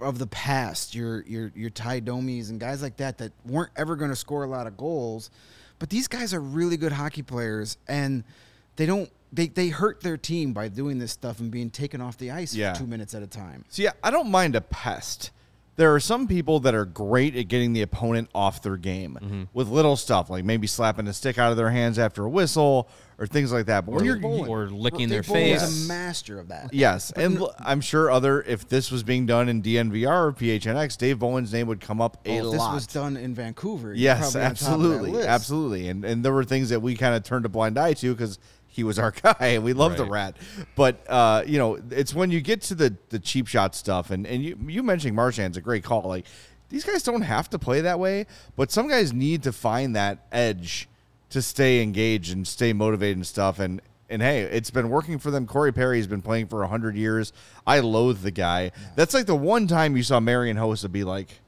of the past, your your your Tie Domis and guys like that that weren't ever going to score a lot of goals, but these guys are really good hockey players and they don't they, they hurt their team by doing this stuff and being taken off the ice Yeah. for two minutes at a time. So yeah, I don't mind a pest. There are some people that are great at getting the opponent off their game mm-hmm. with little stuff, like maybe slapping a stick out of their hands after a whistle or things like that. But when Or, you're or licking their Dave Bolland face. is a master of that. Yes, and I'm sure other if this was being done in DNVR or PHNX, Dave Bolland's name would come up a Well, if this was done in Vancouver, you're yes, on top of that absolutely, list. absolutely, and and there were things that we kind of turned a blind eye to because he was our guy and we love the rat. But uh, you know, it's when you get to the the cheap shot stuff, and and you you mentioning Marchand's a great call. Like these guys don't have to play that way, but some guys need to find that edge to stay engaged and stay motivated and stuff. And and hey, it's been working for them. Corey Perry's been playing for hundred years. I loathe the guy. That's like the one time you saw Marian Hossa be like,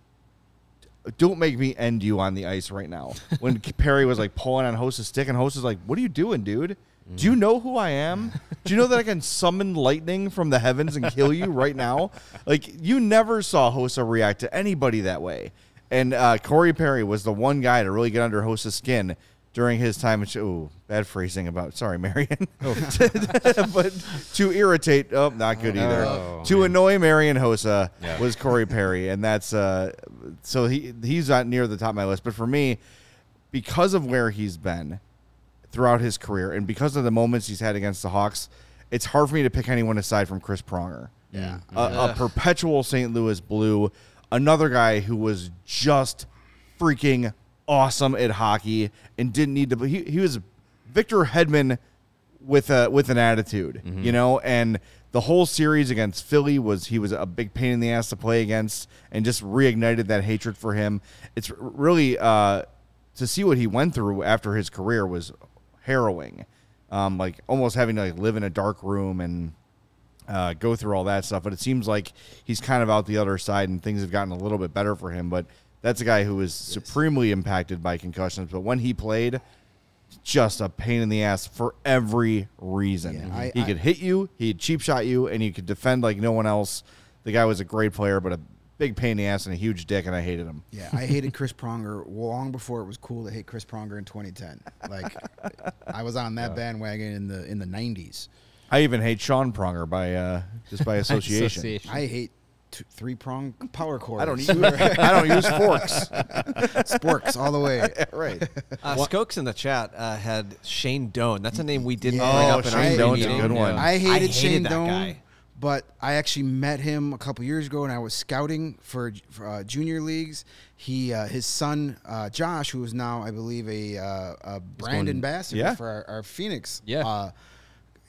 "Don't make me end you on the ice right now." When Perry was like pulling on Hossa's stick, and Hossa's like, "What are you doing, dude? Do you know who I am? Do you know that I can summon lightning from the heavens and kill you right now?" Like you never saw Hossa react to anybody that way. And uh, Corey Perry was the one guy to really get under Hossa's skin during his time. Oh, bad phrasing about sorry, Marian. but to irritate, oh, not good either. Oh, to annoy Marian Hossa Yeah. was Corey Perry, and that's uh, so he he's not near the top of my list. But for me, because of where he's been throughout his career, and because of the moments he's had against the Hawks, it's hard for me to pick anyone aside from Chris Pronger. Yeah. a, a perpetual St. Louis Blue, another guy who was just freaking awesome at hockey and didn't need to. He, he was Victor Hedman with a with an attitude, you know, and the whole series against Philly was he was a big pain in the ass to play against, and just reignited that hatred for him. It's really uh, to see what he went through after his career was harrowing, um, like almost having to like live in a dark room and uh, go through all that stuff. But it seems like he's kind of out the other side, and things have gotten a little bit better for him. But that's a guy who was supremely impacted by concussions. But when he played, just a pain in the ass for every reason. Yeah, I- he I- could hit you, he'd cheap shot you, and he could defend like no one else. The guy was a great player, but a big pain in the ass and a huge dick, and I hated him. Yeah, I hated Chris Pronger long before it was cool to hate Chris Pronger in 2010. Like, I was on that bandwagon in the in the 90s. I even hate Sean Pronger by uh, just by association. Association. I hate t- three prong power cord. I don't use I don't use forks. sporks all the way. right. Uh, Skokes in the chat uh, had Shane Doan. That's a name we didn't Yeah. bring Oh, up in Shane our Doan's a good one. I hated, hated Shane that Doan, guy. But I actually met him a couple years ago, and I was scouting for, for uh, junior leagues. He, uh, his son uh, Josh, who is now, I believe, a, uh, a brand going- ambassador Yeah. for our, our Phoenix. Yeah. Uh,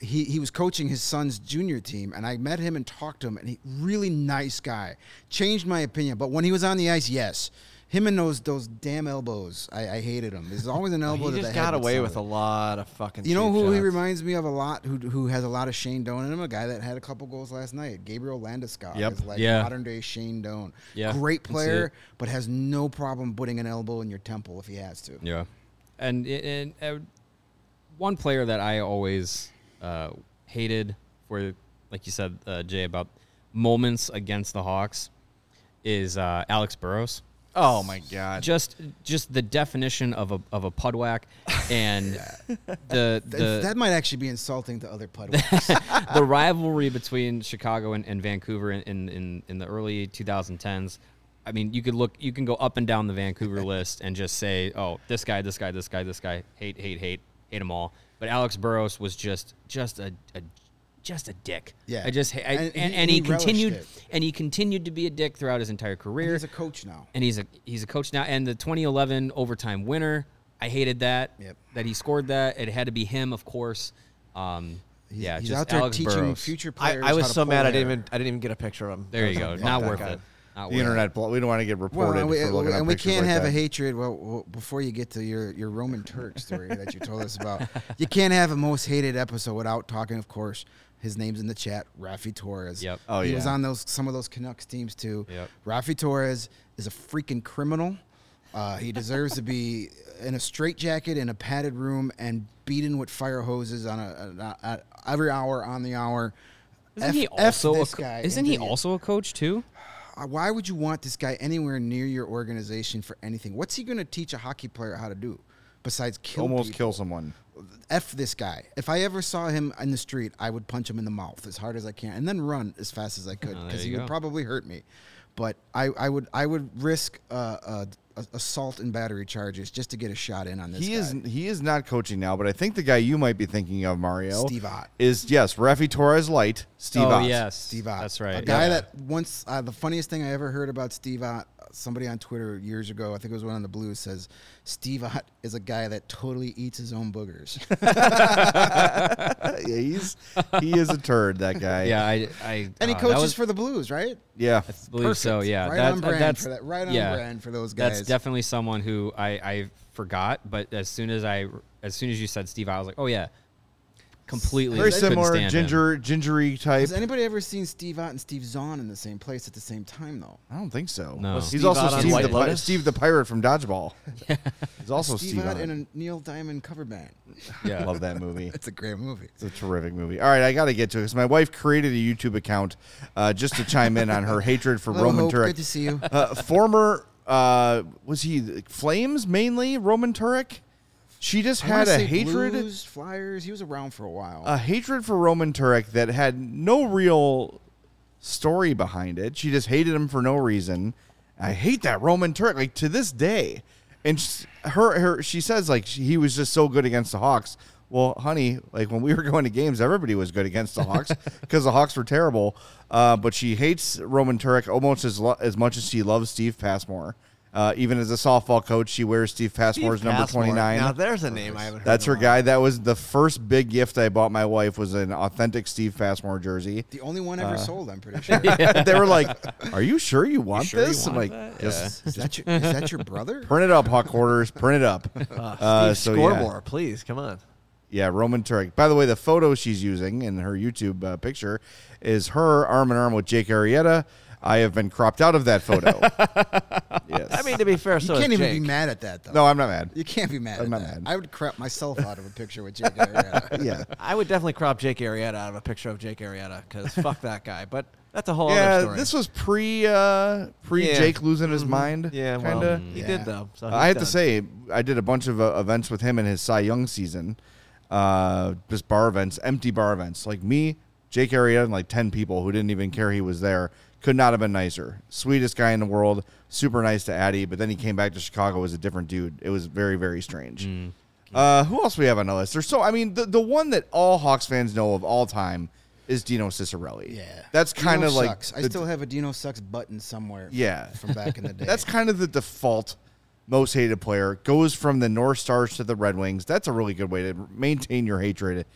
he, he was coaching his son's junior team, and I met him and talked to him, and he really nice guy. Changed my opinion, but when he was on the ice, yes, him and those those damn elbows, I, I hated him. There's always an elbow. That he the just head got away with a lot of fucking. You know cheap who he shots. reminds me of a lot? Who who has a lot of Shane Doan in him? A guy that had a couple goals last night. Gabriel Landeskog Yep. is like Yeah. modern day Shane Doan. Yeah, great can see player, it. but has no problem putting an elbow in your temple if he has to. Yeah, and and uh, one player that I always uh, hated for, like you said, uh, Jay, about moments against the Hawks is uh, Alex Burrows. Oh my god. Just just the definition of a of a pudwhack, and the the that might actually be insulting to other pudwhacks. the rivalry between Chicago and, and Vancouver in, in, in, the early 2010s. I mean, you could look, you can go up and down the Vancouver list and just say, oh, this guy, this guy, this guy, this guy, hate, hate, hate, hate them all. But Alex Burrows was just, just a, a just a dick. Yeah. I just, I, And and, he- and, and he, he continued, it. and he continued to be a dick throughout his entire career He's a coach now. and he's a he's a coach now. And the 2011 overtime winner, I hated that. Yep. That he scored that. It had to be him, of course. Um, He's, yeah, he's just out there Alex teaching Burrows. future I, players. I how was to so pull mad I didn't even I didn't even get a picture of him. There you go. that Not guy. worth it. Not the internet. blo- We don't want to get reported and we, for looking and we can't like have that. a hatred. Well, well, before you get to your, your Roman Turek story that you told us about, you can't have a most hated episode without talking, of course. His name's in the chat, Raffi Torres. Yep. Oh, he was on those some of those Canucks teams too. Yep. Raffi Torres is a freaking criminal. Uh, he deserves to be in a straitjacket in a padded room and beaten with fire hoses on a, a, a- every hour on the hour. Isn't F- he F also a co- guy isn't he the- also a coach too? uh, why would you want this guy anywhere near your organization for anything? What's he going to teach a hockey player how to do besides kill Almost people? kill someone. F this guy. If I ever saw him in the street, I would punch him in the mouth as hard as I can and then run as fast as I could Oh, because you he would probably hurt me. But I, I would I would risk uh, uh, assault and battery charges just to get a shot in on this He guy. is he is not coaching now, but I think the guy you might be thinking of, Mario, Steve Ott. is yes, Raffi Torres light. Steve oh Ott. yes, Steve Ott. That's right. A guy yeah. that once uh, the funniest thing I ever heard about Steve Ott. Somebody on Twitter years ago, I think it was one on the Blues, says Steve Ott is a guy that totally eats his own boogers. yeah, he's he is a turd. That guy. Yeah, I, I and he uh, coaches was- for the Blues, right? yeah. I believe so. Yeah, Right That- on brand that's for that- right on yeah, brand for those That's guys. definitely someone who I, I forgot, but as soon as I as soon as you said Steve, I was like, oh yeah, completely Very similar, stand him. ginger, gingery type. Has anybody ever seen Steve Ott and Steve Zahn in the same place at the same time, though? I don't think so. No. Was he's also Steve the, pi- Steve the pirate from Dodgeball. He's also Steve, Steve. Ott Ott. in a Neil Diamond cover band. Yeah, Love that movie. It's a great movie. It's a terrific movie. All right, I got to get to it because my wife created a YouTube account uh, just to chime in on her hatred for Hello, Roman Hope. Turek. Good to see you. uh, former uh, was he Flames mainly Roman Turek? She just I had a hatred Blues, Flyers. He was around for a while. a hatred for Roman Turek that had no real story behind it. She just hated him for no reason. I hate that Roman Turek like to this day. And her her she says like she, he was just so good against the Hawks. Well, honey, like when we were going to games, everybody was good against the Hawks because the Hawks were terrible. Uh, but she hates Roman Turek almost as lo- as much as she loves Steve Passmore. Uh, even as a softball coach, she wears Steve Passmore's Steve number Passmore. twenty nine. Now there's a name I haven't heard. That's in her guy. That was the first big gift I bought my wife was an authentic Steve Passmore jersey. the only one ever uh, sold, I'm pretty sure. they were like, "Are you sure you want sure you this?" I'm like, that? "Just Is that your, is that your brother? print it up, Hawk Quarters. Print it up." Uh, Steve so Scoremore, yeah, please come on. Yeah, Roman Turek. By the way, the photo she's using in her YouTube uh, picture is her arm in arm with Jake Arrieta. I have been cropped out of that photo. yes. I mean, to be fair, You so can't is even Jake. be mad at that, though. no, I'm not mad. You can't be mad I'm at not that. mad. I would crop myself out of a picture with Jake Arrieta. Yeah. I would definitely crop Jake Arrieta out of a picture of Jake Arrieta because fuck that guy. But that's a whole other Yeah, story. this was pre uh, pre Yeah. Jake losing his mind. yeah, well, kind of. he Yeah. did though. So I he's have to say, I did a bunch of uh, events with him in his Cy Young season, uh, just bar events, empty bar events. Like me, Jake Arrieta, and like ten people who didn't even care he was there. Could not have been nicer. Sweetest guy in the world. Super nice to Addie, but then he came back to Chicago as a different dude. It was very very strange. Uh, who else we have on the list? There's so I mean the the one that all Hawks fans know of all time is Dino Ciccarelli. Yeah. that's kind of like sucks. I still have a Dino sucks button somewhere. Yeah. From back in the day. That's kind of the default most hated player. Goes from the North Stars to the Red Wings. That's a really good way to maintain your hatred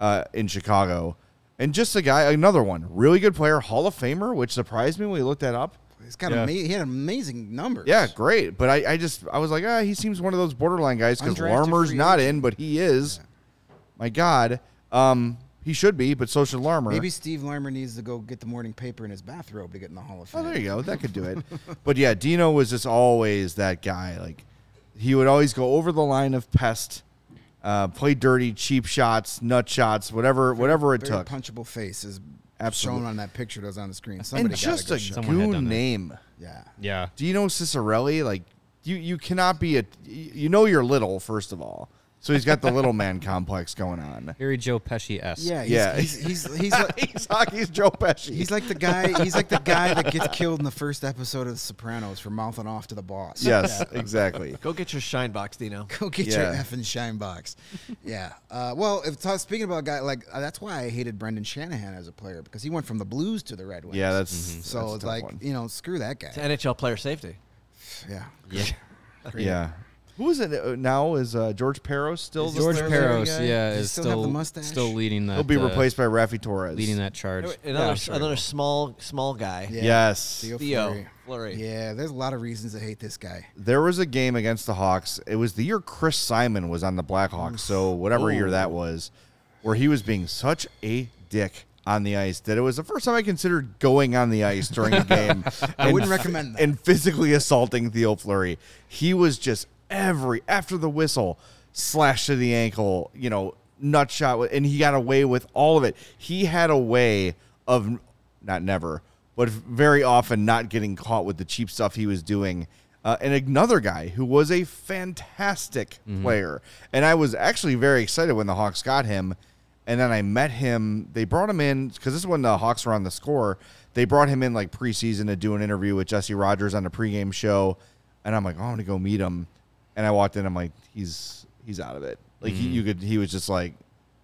uh, in Chicago. And just a guy, another one, really good player, Hall of Famer, which surprised me when we looked that up. He's got Yeah. ama- he had amazing numbers. Yeah, great. But I, I just, I was like, ah, he seems one of those borderline guys because Undrafted Larmer's not in, but he is. My God, um, he should be, but so should Larmer. Maybe Steve Larmer needs to go get the morning paper in his bathrobe to get in the Hall of Fame. Oh, Fame. there you go. That could do it. but yeah, Dino was just always that guy. Like he would always go over the line of pest, uh, play dirty, cheap shots, nut shots, whatever, whatever it Very took. punchable face is Absolutely. shown on that picture that was on the screen. Somebody and just a, good a shot. Someone had goon done that. name, yeah. Yeah. Dino Ciccarelli. Like you, you cannot be a. You know you're little first of all, so he's got the little man complex going on. Very Joe Pesci esque. Yeah, he's, Yeah. He's, he's, he's, like, he's hockey's Joe Pesci. he's like the guy. He's like the guy that gets killed in the first episode of The Sopranos for mouthing off to the boss. yes, exactly. Go get your shine box, Dino. Go get your Yeah. effing shine box. yeah. Uh, well, if t- speaking about a guy like uh, that's why I hated Brendan Shanahan as a player because he went from the Blues to the Red Wings. Yeah, that's mhm so that's a it's tough like one. you know, screw that guy. It's NHL player safety. Yeah. Yeah. Yeah. Who is it uh, now? Is uh, George Parros still? Is the George still player? Parros, guy? yeah, Does he is still still have the mustache? still leading that. He'll be uh, replaced by Raffi Torres. leading that charge. Another Yeah, s- another small small guy. Yeah. Yes. Theo Theo Fleury. Fleury. Yeah, there's a lot of reasons to hate this guy. There was a game against the Hawks. It was the year Chris Simon was on the Blackhawks, so whatever year that was, where he was being such a dick on the ice that it was the first time I considered going on the ice during a game. I and- wouldn't recommend that. And physically assaulting Theo Fleury. He was just every after the whistle, slash to the ankle, you know, nut shot, and he got away with all of it. He had a way of not never, but very often not getting caught with the cheap stuff he was doing. Uh, and another guy who was a fantastic player, and I was actually very excited when the Hawks got him. And then I met him. They brought him in because this is when the Hawks were on the score. They brought him in like preseason to do an interview with Jesse Rogers on the pregame show, and I'm like, oh, I'm gonna go meet him. And I walked in. I'm like, he's he's out of it. Like he, you could, he was just like,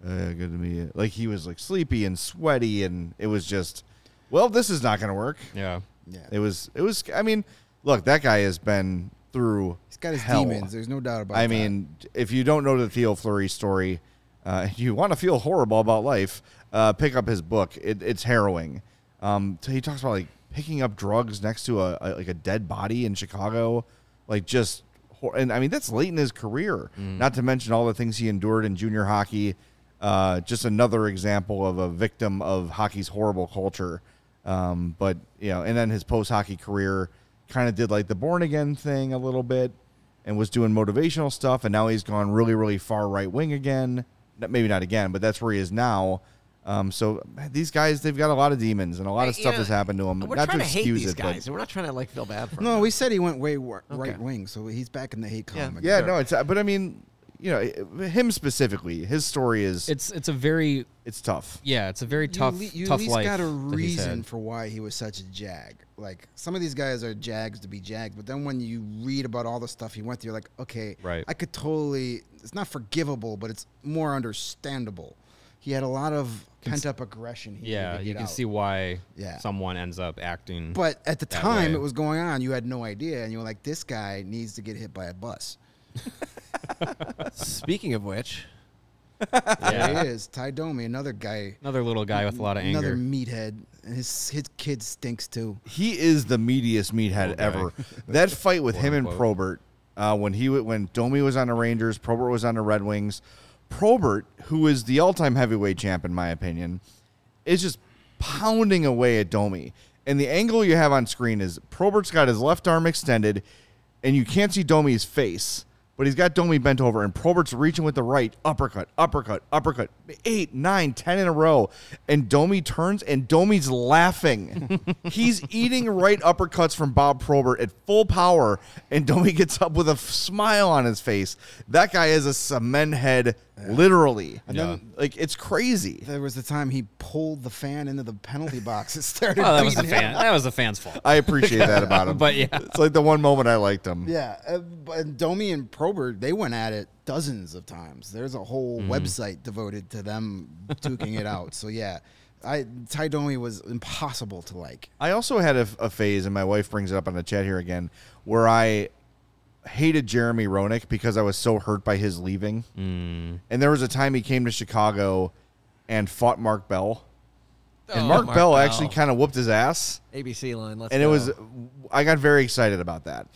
uh, good to meet you. Like he was like sleepy and sweaty, and it was just, well, this is not gonna work. Yeah. Yeah. It was, it was. I mean, look, that guy has been through. He's got his hell. demons. There's no doubt about I that. mean, if you don't know the Theo Fleury story, uh, you want to feel horrible about life, uh, pick up his book. It, it's harrowing. Um, so he talks about like picking up drugs next to a, a like a dead body in Chicago, like just. And I mean that's late in his career. Not to mention all the things he endured in junior hockey. Uh, just another example of a victim of hockey's horrible culture. Um, but you know, and then his post hockey career kind of did like the born again thing a little bit and was doing motivational stuff, and now he's gone really, really far right wing again. Maybe not again, but that's where he is now. Um, so these guys, they've got a lot of demons, and a lot of Hey, stuff yeah, has happened to them. We're not trying to to hate excuse these it, guys, we're not trying to like feel bad for no, them. we said he went way wa- Okay. right wing, so he's back in the hate but column. yeah, again. no, it's but I mean, you know, him specifically, his story is it's, It's it's a very it's tough. yeah, it's a very tough You, le- you tough at least life. got a reason for why he was such a jag. Like some of these guys are jags to be jags, but then when you read about all the stuff he went through, you're like, okay, Right. I could totally. It's not forgivable, but it's more understandable. He had a lot of pent up aggression. He Yeah, you can out. see why Yeah. someone ends up acting. But at the that time way. it was going on, you had no idea, and you were like, "This guy needs to get hit by a bus." Speaking of which, There yeah, he is, Tie Domi, another guy, another little guy with a lot of anger, another meathead, and his his kid stinks too. he is the meatiest meathead guy. ever. that fight with him and Probert, uh, when he when Domi was on the Rangers, Probert was on the Red Wings. Probert, who is the all-time heavyweight champ in my opinion, is just pounding away at Domi. And the angle you have on screen is Probert's got his left arm extended, and you can't see Domi's face, but he's got Domi bent over, and Probert's reaching with the right uppercut, uppercut, uppercut, eight, nine, ten in a row, and Domi turns, and Domi's laughing. he's eating right uppercuts from Bob Probert at full power, and Domi gets up with a f- smile on his face. That guy is a cement head, literally. And Yeah. then Like it's crazy. there was the time he pulled the fan into the penalty box and started. Oh, that was the beating him. fan. That was the fan's fault. I appreciate that about him. But yeah. it's like the one moment I liked him. Yeah, uh, but Domi and Probert, they went at it dozens of times. There's a whole Mm-hmm. website devoted to them duking it out. So yeah, I Tie Domi was impossible to like. I also had a, a phase, and my wife brings it up on the chat here again, where I hated Jeremy Roenick because I was so hurt by his leaving. Mm. And there was a time he came to Chicago and fought Mark Bell, and Oh, Mark, Mark Bell, Bell. actually kind of whooped his ass. ABC line. Let's and it go. was, I got very excited about that.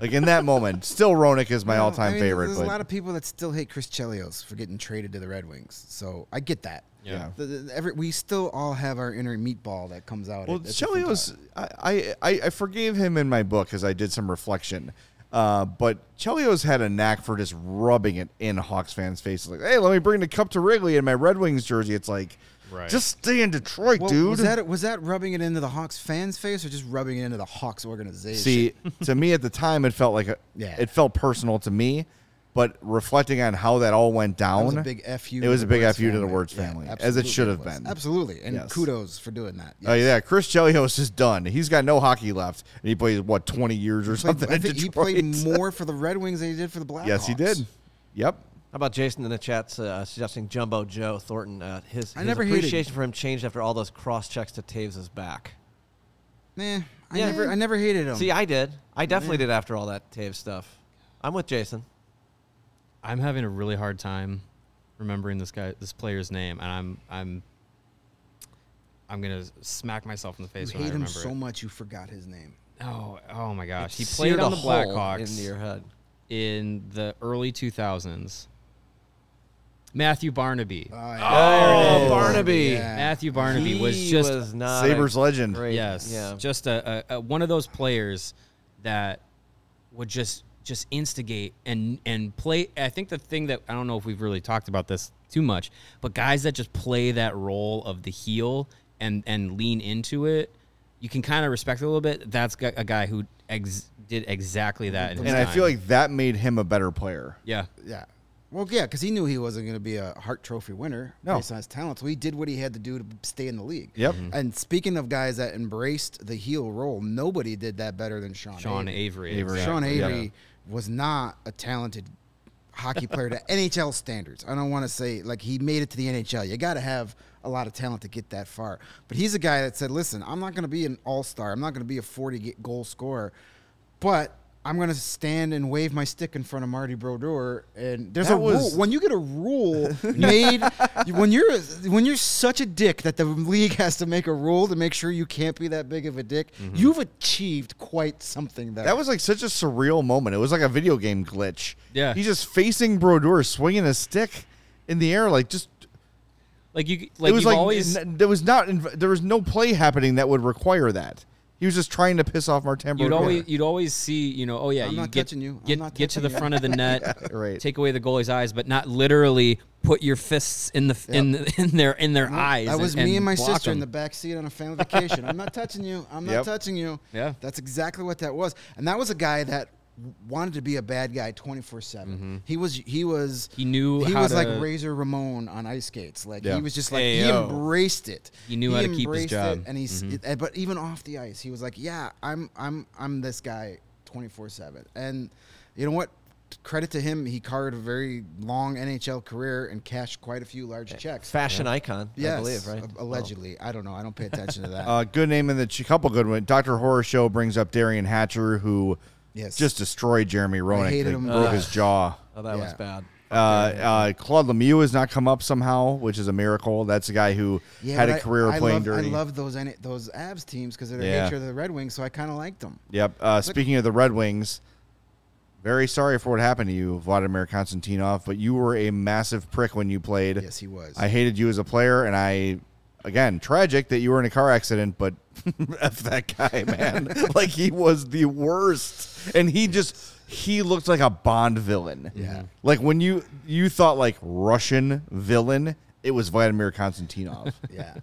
like in that moment, still Roenick is my all-time I mean, favorite. There's but a lot of people that still hate Chris Chelios for getting traded to the Red Wings. So I get that. Yeah. The- the- every, we still all have our inner meatball that comes out. Well, at- at Chelios. I, I, I forgave him in my book because I did some reflection. Uh, but Chelios had a knack for just rubbing it in Hawks fans' faces. Like, hey, let me bring the cup to Wrigley in my Red Wings jersey. It's like, Right. just stay in Detroit, Well, dude. Was that was that rubbing it into the Hawks fans' face or just rubbing it into the Hawks organization? See, to me at the time, it felt like a, Yeah. it felt personal to me. But reflecting on how that all went That down, was a big fu. It to was the a big Wirtz fu to the family. Wirtz Yeah, family, as it absolutely should have was. been. Absolutely, and Yes. kudos for doing that. Oh yes. yeah, Chris Chelios is done. He's got no hockey left, and he plays what twenty years or He played- something. I in think he Detroit. played more for the Red Wings than he did for the Blackhawks. Yes, he did. Yep. How about Jason in the chat uh, suggesting Jumbo Joe Thornton? Uh, his I his never hated- appreciation for him changed after all those cross checks to Toews' back. Nah, I Yeah. never, I never hated him. See, I did. I definitely did after all that Toews stuff. I'm with Jason. I'm having a really hard time remembering this guy, this player's name, and I'm I'm I'm gonna smack myself in the face You when I hate him so it. much you forgot his name. Oh, oh my gosh, he played on the Blackhawks into your head. in the early 2000s. Matthew Barnaby. Oh, Oh, Barnaby. Yeah. Matthew Barnaby He was just was not Sabres a legend. Great, yes, Yeah. just a, a, a one of those players that would just just instigate and and play. I think the thing that I don't know if we've really talked about this too much, but guys that just play that role of the heel and and lean into it, you can kind of respect it a little bit. That's a guy who ex- did exactly that. In his And I feel like that made him a better player. yeah, Yeah. Well, yeah, because he knew he wasn't going to be a Hart Trophy winner No. based on his talent. So he did what he had to do to stay in the league. Yep. Mm-hmm. And speaking of guys that embraced the heel role, nobody did that better than Sean. Sean Avery. Avery. Avery. Sean Yeah. Avery was not a talented hockey player to NHL standards. I don't want to say like he made it to the NHL. You got to have a lot of talent to get that far. But he's a guy that said, "Listen, I'm not going to be an all-star. I'm not going to be a 40 ge- goal scorer, but I'm going to stand and wave my stick in front of Marty Brodeur." And there's That a was- rule when you get a rule made when you're when you're such a dick that the league has to make a rule to make sure you can't be that big of a dick. Mm-hmm. You've achieved quite something there. That was like such a surreal moment. It was like a video game glitch. Yeah. He's just facing Brodeur, swinging a stick in the air, like just. Like you, like it was you've like always. there was not there was no play happening that would require that. He was just trying to piss off Martin You'd always you'd always see you know oh yeah I'm you not get touching you. I'm get not get to the you. front of the net right. take away the goalie's eyes but not literally put your fists in the in the, in their in their eyes That was and, me and my block sister in the back seat on a family vacation. I'm not touching you. I'm not Yep. touching you. Yeah. That's exactly what that was. And that was a guy that wanted to be a bad guy 24/7. He was he was Mm-hmm. He knew he how was like Razor Ramon on ice skates. Like Yeah. he was just like he Ayo. embraced it. He knew how to keep his embraced it, job. Mm-hmm. and he's it- but even off the ice, he was like, "Yeah, I'm I'm I'm this guy 24/7." And you know what? Credit to him, he carved a very long NHL career and cashed quite a few large checks. Fashion icon, Yes, I believe, right? a- Allegedly, I don't know. I don't pay attention to that. Uh, good name in the ch- couple good ones. Doctor Horror Show brings up Derian Hatcher, who Yes. just destroyed Jeremy Roenick. hated Like, him. broke Ugh. his jaw. Oh, that was Yeah. bad. Uh, uh, Claude Lemieux has not come up somehow, which is a miracle. That's a guy who yeah, had but a I- career I, playing love, dirty. I love those N- those abs teams because of their Yeah. nature of the Red Wings, so I kind of liked them. Yep. Uh, speaking of the Red Wings, very sorry for what happened to you, Vladimir Konstantinov, but you were a massive prick when you played. Yes, he was. I hated you as a player, and I, again, tragic that you were in a car accident, but F that guy, man. like, he was the worst. And he just, he looked like a Bond villain. Yeah. Like, when you, you thought, like, Russian villain, it was Vladimir Konstantinov. yeah.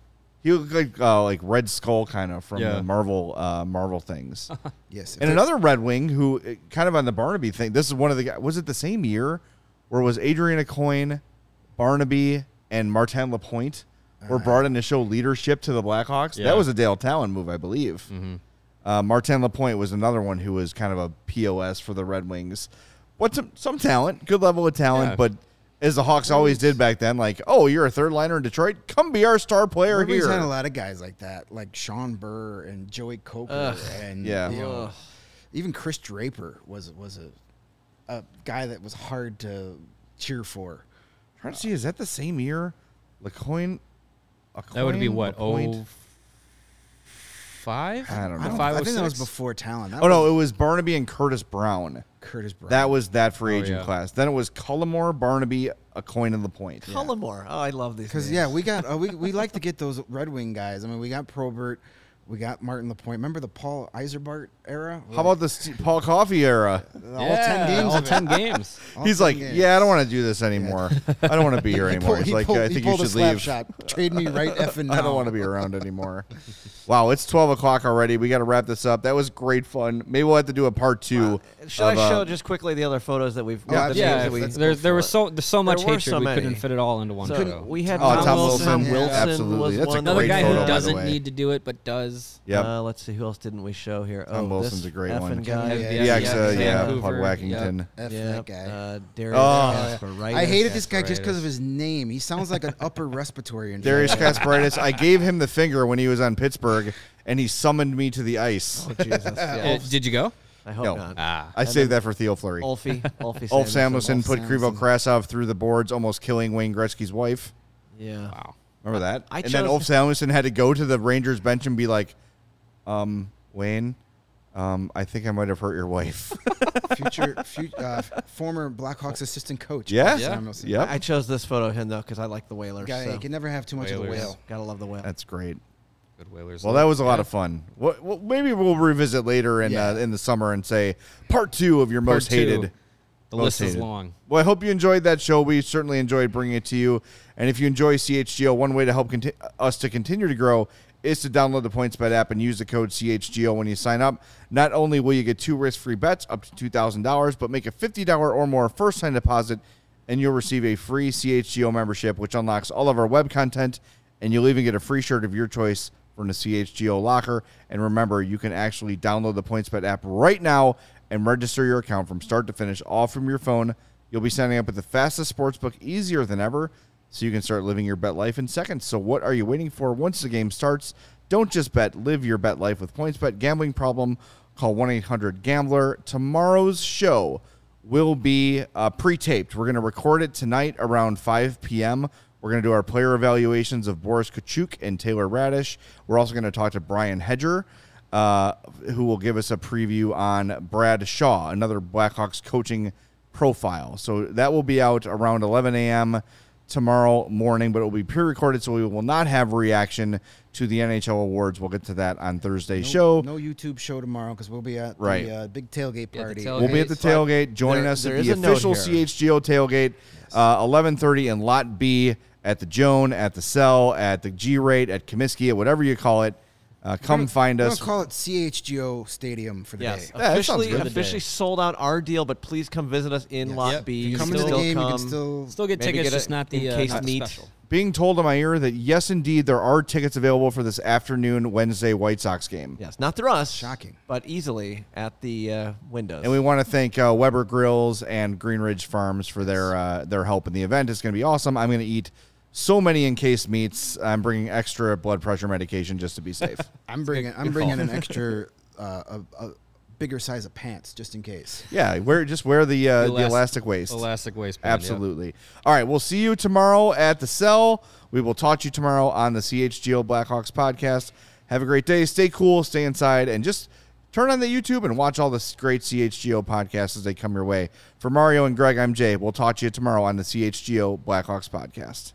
he looked like, uh, like Red Skull kind of from Yeah. the Marvel, uh, Marvel things. Yes. And another Red Wing who uh, kind of on the Barnaby thing. This is one of the guys. Was it the same year where was Adrian Aucoin, Barnaby, and Martin Lapointe were brought in to show leadership to the Blackhawks? Yeah. That was a Dale Tallon move, I believe. Uh, Martin Lapointe was another one who was kind of a POS for the Red Wings. What some, some talent, good level of talent, Yeah. but. As the Hawks always did back then, like, oh, you're a third liner in Detroit. Come be our star player Red Wings here. had a lot of guys like that, like Shawn Burr and Joey Kocur, and Yeah. you know, even Chris Draper was was a a guy that was hard to cheer for. trying to see, is that the same year? LeCoin? that would be what oh five I don't know. I, don't, Five, I oh, think that was before Tallon. That Oh no, it was Barnaby and Curtis Brown. Curtis Brown. That was that free Oh, agent yeah. class. Then it was Cullimore, Barnaby, a coin in the point. Cullimore. Oh, I love these. Because yeah, we got uh, we we like to get those Red Wing guys. I mean, we got Probert, we got Martin Lapointe. Remember the Paul Ysebaert era? How about the St- Paul Coffey era? all ten games? all of it. 10 games All He's 10 like, games. yeah, I don't want to do this anymore. I don't want to be here He anymore. pulled, He's he like, pulled, I he think you pulled a should slap leave. shot. Trade me right effing now. I don't want to be around anymore. wow, it's twelve o'clock already. We got to wrap this up. That was great fun. Maybe we'll have to do a part two. Should I of, uh, show just quickly the other photos that we've? Yeah, the yeah that we- there, there was so there's so much hatred so we couldn't fit it all into one So photo we had Oh, Tom, Tom Wilson. Wilson. Yeah. Wilson Absolutely. was That's a one. another guy photo, who doesn't need to do it but does Yep. Uh, let's see who else didn't we show here? Tom oh, Wilson's this a great effing one. guy. Yeah, the yeah, ex, uh, yeah, yeah, Vancouver, Pud Wackington. F Yeah, that guy. uh, Darius Oh. Kasparaitis. I hated this guy just because of his name. He sounds like an upper respiratory infection. Darius Kasparaitis. I gave him the finger when he was on Pittsburgh, and he summoned me to the ice. Oh, Jesus. Uh, did you go I hope no. not. Ah. I saved that for Theo Fleury. Ulfie, Ulfie, Ulf Samuelsson. Samuelson put Krivokrasov through the boards, almost killing Wayne Gretzky's wife. Yeah. Wow. Remember that? I and then chose- Ulf Samuelsson had to go to the Rangers bench and be like, um, Wayne, um, I think I might have hurt your wife. future, fu- uh, former Blackhawks assistant coach. yeah? yeah. Samuelsson. Yep. I chose this photo of him though because I like the Whalers. Guy, so. You can never have too much of a Whalers. whale. Gotta love the whale. That's great. Good Whalers. Well, that was a lot of fun. What, well, maybe we'll revisit later in Yeah. uh, in the summer and say part two of your Part most two. hated. The most list is long. Well, I hope you enjoyed that show. We certainly enjoyed bringing it to you. And if you enjoy CHGO, one way to help conti- us to continue to grow is to download the PointsBet app and use the code CHGO when you sign up. Not only will you get two risk-free bets up to $2,000, but make a $50 or more first-time deposit, and you'll receive a free CHGO membership, which unlocks all of our web content, and you'll even get a free shirt of your choice from the CHGO locker. And remember, you can actually download the PointsBet app right now and register your account from start to finish, all from your phone. You'll be signing up with the fastest sportsbook easier than ever, so you can start living your bet life in seconds. So what are you waiting for? Once the game starts, don't just bet, live your bet life with PointsBet. Gambling problem? Call 1-800-GAMBLER. Tomorrow's show will be uh, pre-taped. We're going to record it tonight around 5 p.m. We're going to do our player evaluations of Boris Katchouk and Taylor Raddysh. We're also going to talk to Brian Hedger, uh, who will give us a preview on Brad Shaw, another Blackhawks coaching profile. So that will be out around 11 a.m. tomorrow morning, but it will be pre-recorded, so we will not have reaction to the NHL awards. We'll get to that on Thursday's No, show. No YouTube show tomorrow because we'll be at Right. the uh, big tailgate Yeah, party. tailgate. We'll be at the tailgate. Joining there- us there at is the official. CHGO tailgate, uh, 11:30 in Lot B at the Joan, at the Cell, at the G Rate, at Comiskey, at whatever you call it. Uh, come find us. We're us. gonna call it CHGO Stadium for the Yes, day. Yeah, that officially good. officially sold out our deal, but please come visit us in Yes. Lot Yep. B. You You can can Come into the still game, you can still. Still get tickets, get just it not the uh, encased not the meat. special. Being told in my ear that yes, indeed, there are tickets available for this afternoon Wednesday White Sox game. Yes, not through us. Shocking. but easily at the uh, windows. And we want to thank uh, Weber Grills and Greenridge Farms for their uh, their help in the event. It's going to be awesome. I'm going to eat so many encased meats. I'm bringing extra blood pressure medication just to be safe. I'm bringing. I'm bringing an extra, uh, a, a bigger size of pants just in case. yeah, wear just wear the uh, the, elas- elastic waist. Elastic waistband. yep. Absolutely. All right, we'll see you tomorrow at the cell. We will talk to you tomorrow on the CHGO Blackhawks podcast. Have a great day. Stay cool, stay inside, and just turn on the YouTube and watch all the great CHGO podcasts as they come your way. For Mario and Greg, I'm Jay. We'll talk to you tomorrow on the CHGO Blackhawks podcast.